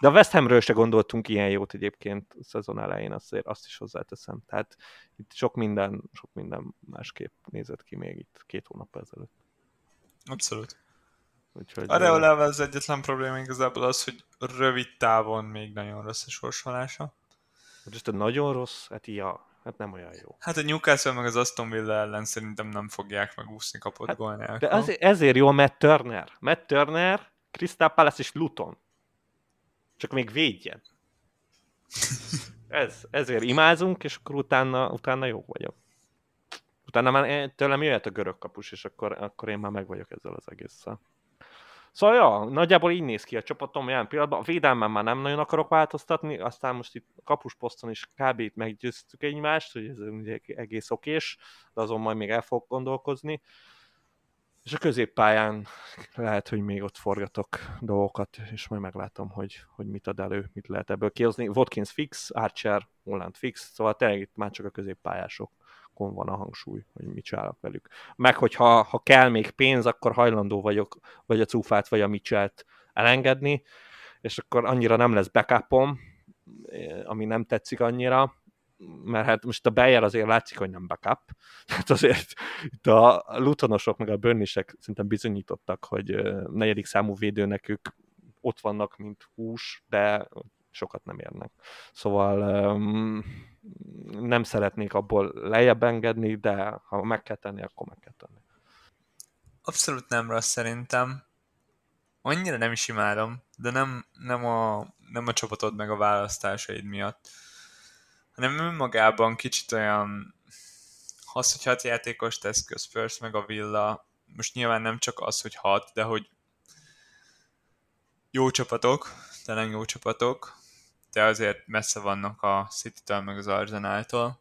de a West Hamről se gondoltunk ilyen jót egyébként a szezon elején, azért azt is hozzáteszem. Tehát itt sok minden, sok minden másképp nézett ki még itt két hónap ezelőtt. Abszolút. Úgyhogy, a Reolával az egyetlen probléma igazából az, hogy rövid távon még nagyon rossz a sorsolása. Most a nagyon rossz, hát ja, hát nem olyan jó. Hát a Newcastle meg az Aston Villa ellen szerintem nem fogják megúszni kapott hát, gól De az, ezért jó Matt Turner. Matt Turner, Crystal Palace és Luton. Csak még védjen. Ez, ezért imázunk, és akkor utána, utána jó vagyok. Utána már tőlem jöhet a görög kapus, és akkor, akkor én már meg vagyok ezzel az egésszel. Szóval ja, nagyjából így néz ki a csapatom jelen pillanatban. A védelmen már nem nagyon akarok változtatni, aztán most itt kapusposzton is kb. itt meggyőztük egymást, hogy ez ugye egész okés, de azon majd még el fog gondolkozni. És a középpályán lehet, hogy még ott forgatok dolgokat, és majd meglátom, hogy, hogy mit ad elő, mit lehet ebből kihozni. Watkins fix, Archer, Holland fix, szóval tényleg itt már csak a középpályások van a hangsúly, hogy mit csinálok velük. Meg, hogyha ha kell még pénz, akkor hajlandó vagyok, vagy a cúfát, vagy a Mitchell-t elengedni, és akkor annyira nem lesz backupom, ami nem tetszik annyira, mert hát most a Bayer azért látszik, hogy nem backup, tehát azért itt a Lutonosok meg a Börnisek szerintem bizonyítottak, hogy negyedik számú védőnek ők ott vannak, mint hús, de sokat nem érnek. Szóval um, nem szeretnék abból lejjebb engedni, de ha meg kell tenni, akkor meg kell tenni. Abszolút nem rossz szerintem. Annyira nem is imádom, de nem, nem, a, nem a csapatod meg a választásaid miatt, hanem önmagában kicsit olyan az, játékos tesz közpörsz meg a Villa, most nyilván nem csak az, hogy hat, de hogy jó csapatok, tényleg jó csapatok, de azért messze vannak a City-től meg az Arsenal-tól,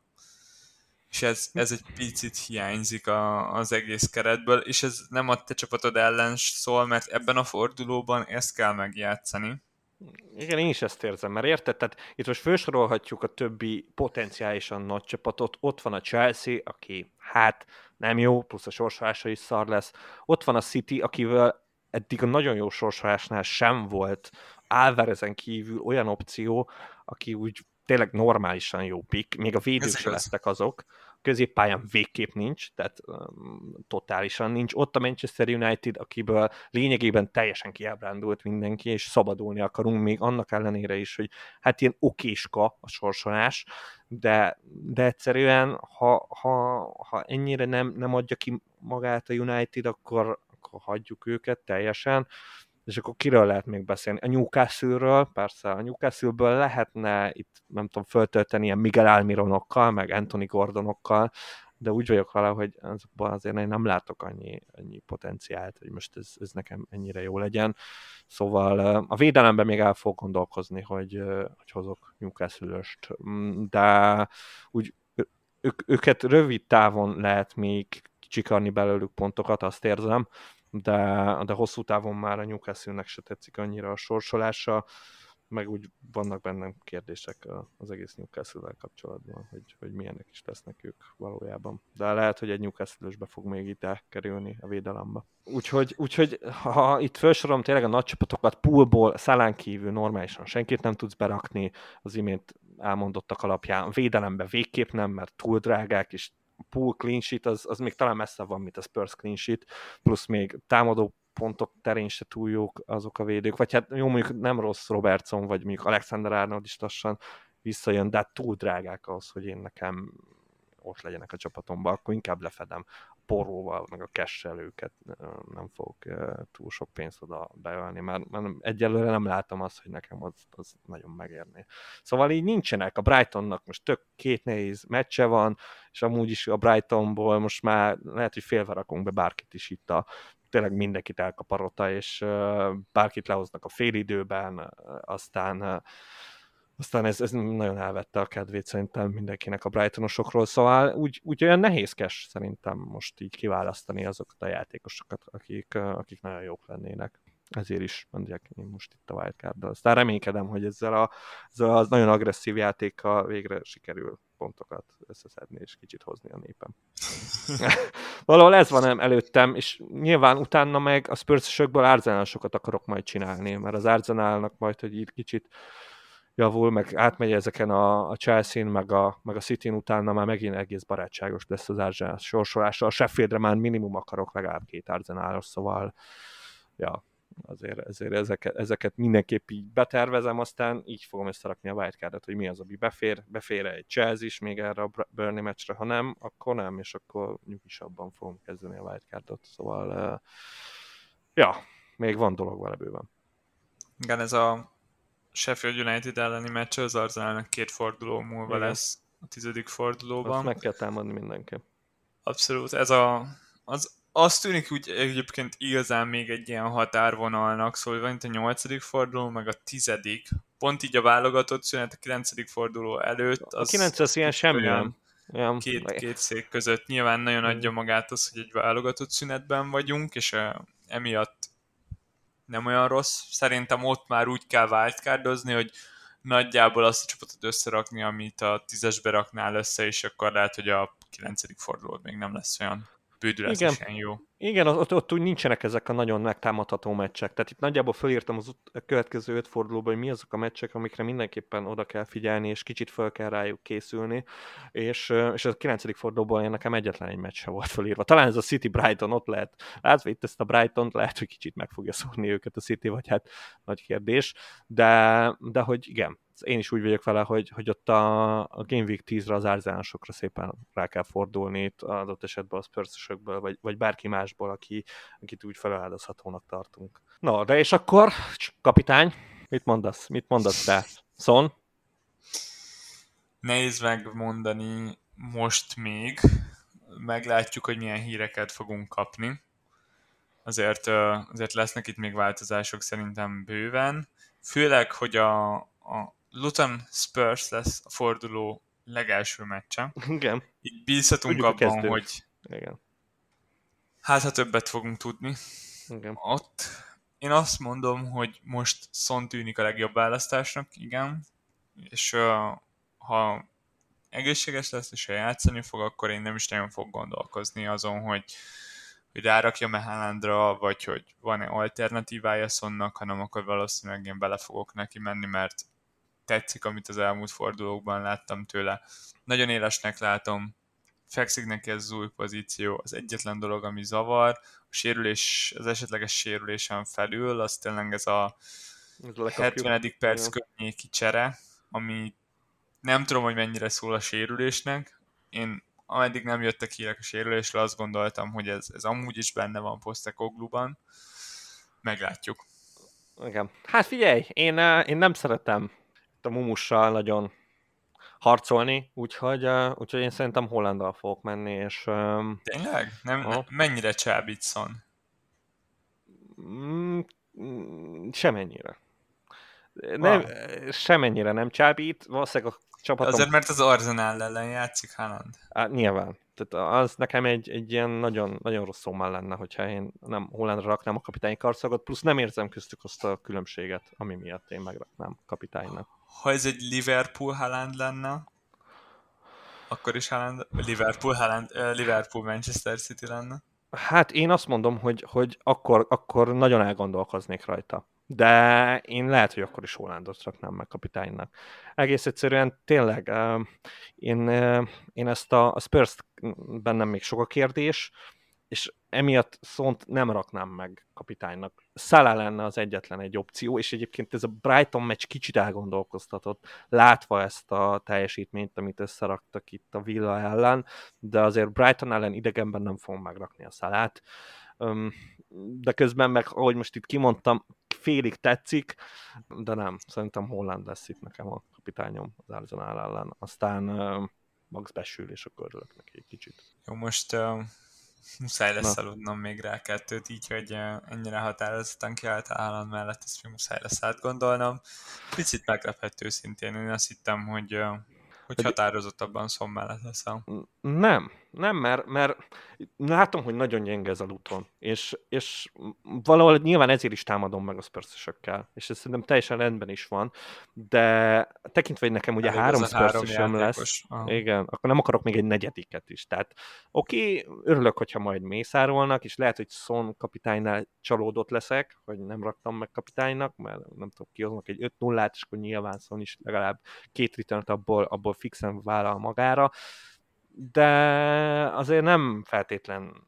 és ez, ez egy picit hiányzik a, az egész keretből, és ez nem a te csapatod ellen szól, mert ebben a fordulóban ezt kell megjátszani. Igen, én is ezt érzem, mert érted? Tehát itt most felsorolhatjuk a többi potenciálisan nagy csapatot. Ott van a Chelsea, aki hát nem jó, plusz a sorsolása is szar lesz. Ott van a City, akivel eddig a nagyon jó sorsolásnál sem volt Álverezen kívül olyan opció, aki úgy tényleg normálisan jó pick, még a védők se lettek azok, a középpályán végképp nincs, tehát um, totálisan nincs. Ott a Manchester United, akiből lényegében teljesen kiábrándult mindenki, és szabadulni akarunk, még annak ellenére is, hogy hát ilyen okéska a sorsolás, de, de egyszerűen, ha, ha, ha ennyire nem, nem adja ki magát a United, akkor, akkor hagyjuk őket teljesen és akkor kiről lehet még beszélni? A Newcastle-ről, persze a Newcastle-ből lehetne itt, nem tudom, föltölteni ilyen Miguel Almironokkal, meg Anthony Gordonokkal, de úgy vagyok vele, hogy azért én nem látok annyi, annyi potenciált, hogy most ez, ez nekem ennyire jó legyen. Szóval a védelemben még el fog gondolkozni, hogy, hogy hozok newcastle mm, de úgy ők, őket rövid távon lehet még csikarni belőlük pontokat, azt érzem, de, de hosszú távon már a Newcastle-nek se tetszik annyira a sorsolása, meg úgy vannak bennem kérdések az egész newcastle kapcsolatban, hogy, hogy milyenek is lesznek ők valójában. De lehet, hogy egy newcastle be fog még itt elkerülni a védelembe. Úgyhogy, úgyhogy ha itt felsorolom tényleg a nagy csapatokat, poolból, szalán kívül normálisan senkit nem tudsz berakni, az imént elmondottak alapján. Védelembe végképp nem, mert túl drágák, és pool clean sheet az, az még talán messze van, mint a Spurs clean sheet, plusz még támadó pontok terén se túl jók azok a védők, vagy hát jó, mondjuk nem rossz Robertson, vagy mondjuk Alexander Arnold is lassan visszajön, de hát túl drágák ahhoz, hogy én nekem ott legyenek a csapatomban, akkor inkább lefedem porróval, meg a őket, nem fogok túl sok pénzt oda beölni, mert, mert egyelőre nem látom azt, hogy nekem az, az nagyon megérné. Szóval így nincsenek, a Brightonnak most tök két nehéz meccse van, és amúgy is a Brightonból most már lehet, hogy félve rakunk be bárkit is itt a tényleg mindenkit elkaparota, és bárkit lehoznak a félidőben, aztán aztán ez, ez nagyon elvette a kedvét szerintem mindenkinek a Brightonosokról, szóval úgy, úgy olyan nehézkes szerintem most így kiválasztani azokat a játékosokat, akik, akik nagyon jók lennének. ezért is mondják én most itt a wildcard-dal. Aztán reménykedem, hogy ezzel a, ezzel a nagyon agresszív játékkal végre sikerül pontokat összeszedni és kicsit hozni a népem. Valahol ez van előttem, és nyilván utána meg a Spurs-ösökből árzenásokat akarok majd csinálni, mert az árzenálnak majd, hogy így kicsit javul, meg átmegy ezeken a, a Chelsea-n, meg a, meg a City-n utána már megint egész barátságos lesz az Arsenal sorsolása. A Sheffieldre már minimum akarok legalább két Arsenalos, szóval ja, azért, ezért ezeket, ezeket mindenképp így betervezem, aztán így fogom összerakni a wildcardot, hogy mi az, ami befér, befér egy Chelsea is még erre a Burnley meccsre, ha nem, akkor nem, és akkor nyugisabban fogom kezdeni a wildcardot, szóval ja, még van dolog vele bőven. Igen, ez a Sheffield United elleni meccs az Arsenalnak két forduló múlva Igen. lesz a tizedik fordulóban. Azt meg kell támadni mindenképp. Abszolút, ez a, az, az tűnik úgy egyébként igazán még egy ilyen határvonalnak, szóval van itt a nyolcadik forduló, meg a tizedik. Pont így a válogatott szünet a kilencedik forduló előtt. Az, a kilenc az ilyen semmi Két, két szék között nyilván nagyon adja magát az, hogy egy válogatott szünetben vagyunk, és emiatt nem olyan rossz. Szerintem ott már úgy kell wildcardozni, hogy nagyjából azt a csapatot összerakni, amit a tízesbe raknál össze, és akkor lehet, hogy a kilencedik fordulód még nem lesz olyan bődületesen jó. Igen, ott, ott úgy nincsenek ezek a nagyon megtámadható meccsek. Tehát itt nagyjából fölírtam az ut- a következő öt fordulóban, hogy mi azok a meccsek, amikre mindenképpen oda kell figyelni, és kicsit fel kell rájuk készülni. És, és a kilencedik fordulóban én nekem egyetlen egy meccs volt fölírva. Talán ez a City Brighton ott lehet. Látva itt ezt a Brighton lehet, hogy kicsit meg fogja szórni őket a City, vagy hát nagy kérdés. De, de hogy igen, én is úgy vagyok vele, hogy, hogy ott a, a Game Week 10-re az árzánosokra szépen rá kell fordulni, itt adott esetben a spurs vagy, vagy bárki másból, aki, akit úgy feláldozhatónak tartunk. No, de és akkor, kapitány, mit mondasz? Mit mondasz te? Son? Nehéz megmondani most még. Meglátjuk, hogy milyen híreket fogunk kapni. Azért, azért lesznek itt még változások szerintem bőven. Főleg, hogy a, a Luton Spurs lesz a forduló legelső meccse. Igen. Így bízhatunk Tudjuk abban, hogy Igen. hát ha többet fogunk tudni. Igen. Ott én azt mondom, hogy most Son tűnik a legjobb választásnak, igen, és uh, ha egészséges lesz, és ha játszani fog, akkor én nem is nagyon fog gondolkozni azon, hogy, hogy rárakja Mehálandra, vagy hogy van-e alternatívája Sonnak, hanem akkor valószínűleg én bele fogok neki menni, mert tetszik, amit az elmúlt fordulókban láttam tőle. Nagyon élesnek látom, fekszik neki ez az új pozíció. Az egyetlen dolog, ami zavar, a sérülés, az esetleges sérülésen felül, az tényleg ez a 70. perc környéki csere, ami nem tudom, hogy mennyire szól a sérülésnek. Én ameddig nem jöttek hírek a sérülésről, azt gondoltam, hogy ez, ez amúgy is benne van Postecoglue-ban. Meglátjuk. Igen. Hát figyelj, én, eh, én nem szeretem a Mumussal nagyon harcolni, úgyhogy, úgyhogy én szerintem Hollandal fogok menni, és... Tényleg? Nem, nem, mennyire csábítszon? Mm, semennyire. Nem, wow. Semennyire nem csábít, valószínűleg a csapatom... Azért, mert az Arsenal ellen játszik Haaland. Á, nyilván. Tehát az nekem egy, egy ilyen nagyon, nagyon rossz szómmal lenne, hogyha én nem Hollandra raknám a kapitányi karszagot, plusz nem érzem köztük azt a különbséget, ami miatt én megraknám kapitánynak ha ez egy Liverpool Haaland lenne, akkor is Haaland, Liverpool, Haaland, Liverpool Manchester City lenne. Hát én azt mondom, hogy, hogy akkor, akkor nagyon elgondolkoznék rajta. De én lehet, hogy akkor is Hollandot raknám meg kapitánynak. Egész egyszerűen tényleg én, én ezt a, a Spurs-t bennem még sok a kérdés, és emiatt szont nem raknám meg kapitánynak. Szalá lenne az egyetlen egy opció, és egyébként ez a Brighton meccs kicsit elgondolkoztatott, látva ezt a teljesítményt, amit összeraktak itt a Villa ellen, de azért Brighton ellen idegenben nem fogom megrakni a Szalát. De közben meg, ahogy most itt kimondtam, félig tetszik, de nem, szerintem Holland lesz itt nekem a kapitányom az Arsenal ellen. Aztán Max besül, és akkor örülök neki egy kicsit. Jó, most uh muszáj lesz aludnom még rá kettőt, így, hogy ennyire határozottan kiállt állam mellett, ezt még muszáj lesz átgondolnom. Picit meglephető szintén, én azt hittem, hogy hogy határozottabban szom mellett leszel. Nem, Nem, mert, mert látom, hogy nagyon gyenge ez a Luton, és, és valahol nyilván ezért is támadom meg a spurs és ez szerintem teljesen rendben is van, de tekintve, hogy nekem ugye Elég három spurs lesz, Aha. igen, akkor nem akarok még egy negyediket is. Tehát oké, okay, örülök, hogyha majd mészárolnak, és lehet, hogy Son kapitánynál csalódott leszek, hogy nem raktam meg kapitánynak, mert nem tudom, kihoznak egy 5 0 és akkor nyilván Son is legalább két return abból, abból fixen vállal magára, de azért nem feltétlen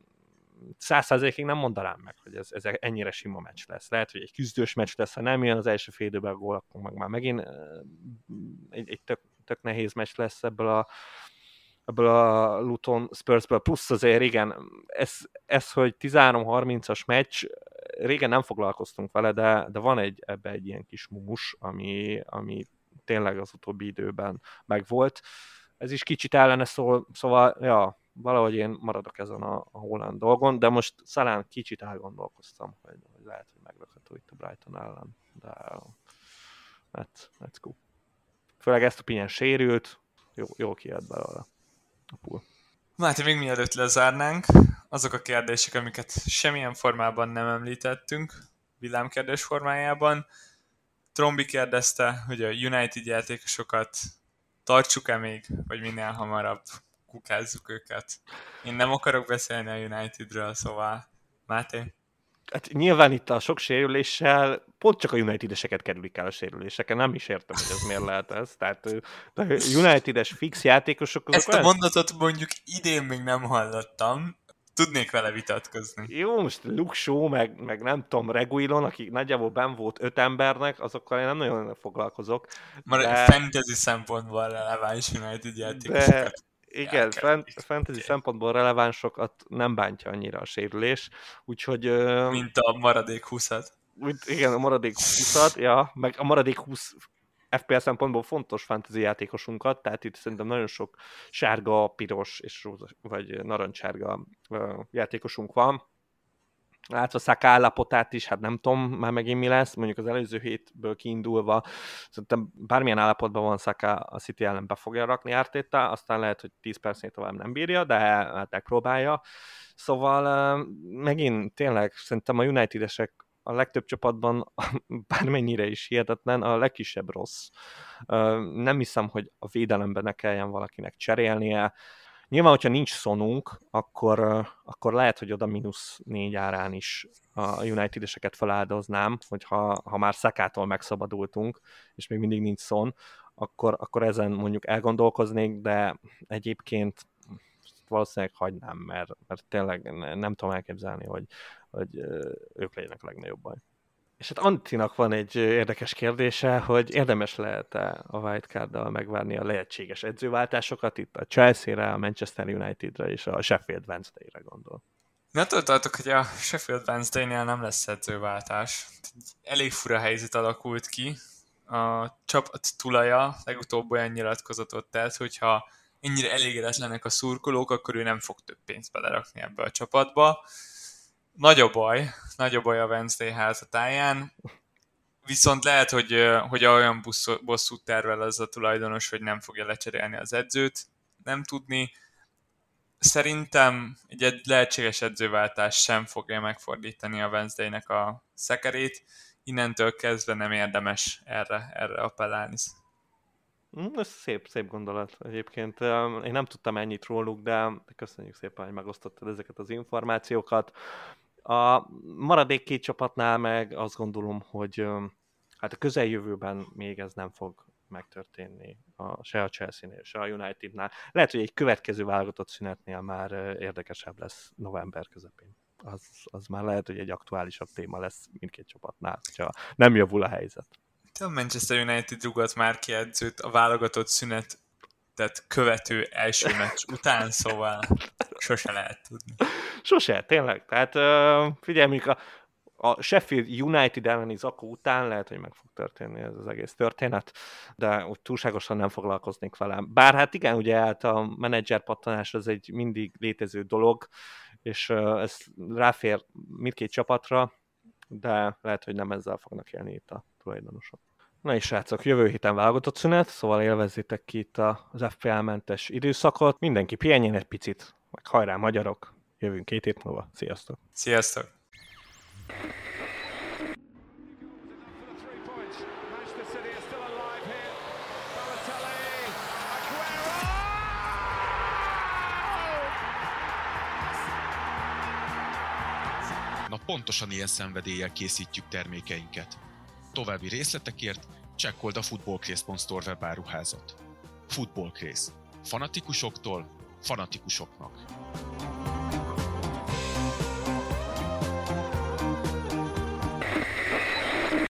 százszázalékig nem mondanám meg, hogy ez, ez ennyire sima meccs lesz. Lehet, hogy egy küzdős meccs lesz, ha nem jön az első fél időben a gól, akkor meg már megint egy, egy tök, tök nehéz meccs lesz ebből a, ebből a Luton Spursből, plusz azért igen, ez, ez hogy 13-30-as meccs, régen nem foglalkoztunk vele, de, de van egy, ebbe egy ilyen kis mumus, ami, ami tényleg az utóbbi időben megvolt. Ez is kicsit ellene szól, szóval, ja, valahogy én maradok ezen a, a Holland dolgon, de most szalán kicsit elgondolkoztam, hogy, hogy lehet, hogy meglökhető itt a Brighton ellen, de let's, let's go. Főleg ezt a pinyen sérült, jó, jó kijött belőle a pool. Máté, még mielőtt lezárnánk, azok a kérdések, amiket semmilyen formában nem említettünk, villámkérdés formájában. Trombi kérdezte, hogy a United játékosokat tartsuk-e még, vagy minél hamarabb kukázzuk őket. Én nem akarok beszélni a Unitedről, szóval Máté? Hát nyilván itt a sok sérüléssel pont csak a United-eseket kerülik el a sérüléseken, nem is értem, hogy ez miért lehet ez. Tehát a United-es fix játékosok... Azok Ezt a olyan... mondatot mondjuk idén még nem hallottam, tudnék vele vitatkozni. Jó, most Luke Shaw, meg, meg nem tudom, Reguilon, aki nagyjából ben volt öt embernek, azokkal én nem nagyon foglalkozok. Már de... fantasy szempontból releváns United játékosokat. De... Igen, fent, fantasy szempontból relevánsokat nem bántja annyira a sérülés, úgyhogy... Mint a maradék 20-at. Mint, igen, a maradék 20-at, ja, meg a maradék 20 FPS szempontból fontos fantasy játékosunkat, tehát itt szerintem nagyon sok sárga, piros és róza, vagy narancsárga játékosunk van. Látva Szaka állapotát is, hát nem tudom már megint mi lesz, mondjuk az előző hétből kiindulva, szerintem bármilyen állapotban van Szaka a City ellen be fogja rakni ártéta, aztán lehet, hogy 10 percnél tovább nem bírja, de hát megpróbálja. Szóval megint tényleg szerintem a United-esek a legtöbb csapatban, bármennyire is hihetetlen, a legkisebb rossz. Nem hiszem, hogy a védelemben ne kelljen valakinek cserélnie. Nyilván, hogyha nincs szonunk, akkor, akkor lehet, hogy oda mínusz négy árán is a United-eseket feláldoznám, hogyha ha már Szekától megszabadultunk, és még mindig nincs szon, akkor, akkor ezen mondjuk elgondolkoznék, de egyébként valószínűleg hagynám, mert, mert tényleg nem tudom elképzelni, hogy, hogy ők legyenek a legnagyobb baj. És hát Antinak van egy érdekes kérdése, hogy érdemes lehet-e a wildcard-dal megvárni a lehetséges edzőváltásokat itt a Chelsea-re, a Manchester United-re és a Sheffield Wednesday-re gondol. Ne tartok, hogy a Sheffield Wednesday-nél nem lesz edzőváltás. Elég fura helyzet alakult ki. A csapat tulaja legutóbb olyan nyilatkozatot tett, hogyha ennyire elégedetlenek a szurkolók, akkor ő nem fog több pénzt belerakni ebbe a csapatba nagy a baj, nagy a baj a Wednesday házatáján, viszont lehet, hogy, hogy olyan bosszút tervel az a tulajdonos, hogy nem fogja lecserélni az edzőt, nem tudni. Szerintem egy lehetséges edzőváltás sem fogja megfordítani a Wednesday-nek a szekerét, innentől kezdve nem érdemes erre, erre appellálni. Hm, ez szép, szép gondolat egyébként. Én nem tudtam ennyit róluk, de köszönjük szépen, hogy megosztottad ezeket az információkat. A maradék két csapatnál meg azt gondolom, hogy hát a közeljövőben még ez nem fog megtörténni a, se a Chelsea-nél, se a United-nál. Lehet, hogy egy következő válogatott szünetnél már érdekesebb lesz november közepén. Az, az már lehet, hogy egy aktuálisabb téma lesz mindkét csapatnál, ha nem javul a helyzet. A Manchester United rúgott már ki edzőt a válogatott szünet tehát követő első meccs után, szóval sose lehet tudni. Sose, tényleg. Tehát figyelj, mondjuk a, a Sheffield United elleni zakó után lehet, hogy meg fog történni ez az egész történet, de úgy túlságosan nem foglalkoznék vele. Bár hát igen, ugye hát a menedzser pattanás az egy mindig létező dolog, és ez ráfér mindkét csapatra, de lehet, hogy nem ezzel fognak élni itt a tulajdonosok. Na és srácok, jövő héten válogatott szünet, szóval élvezzétek ki itt az FPL-mentes időszakot. Mindenki pihenjen egy picit, meg hajrá magyarok, jövünk két hét múlva. Sziasztok! Sziasztok! Na pontosan ilyen szenvedéllyel készítjük termékeinket. További részletekért csekkold a footballcraze.store webáruházat. Footballcraze. Fanatikusoktól fanatikusoknak.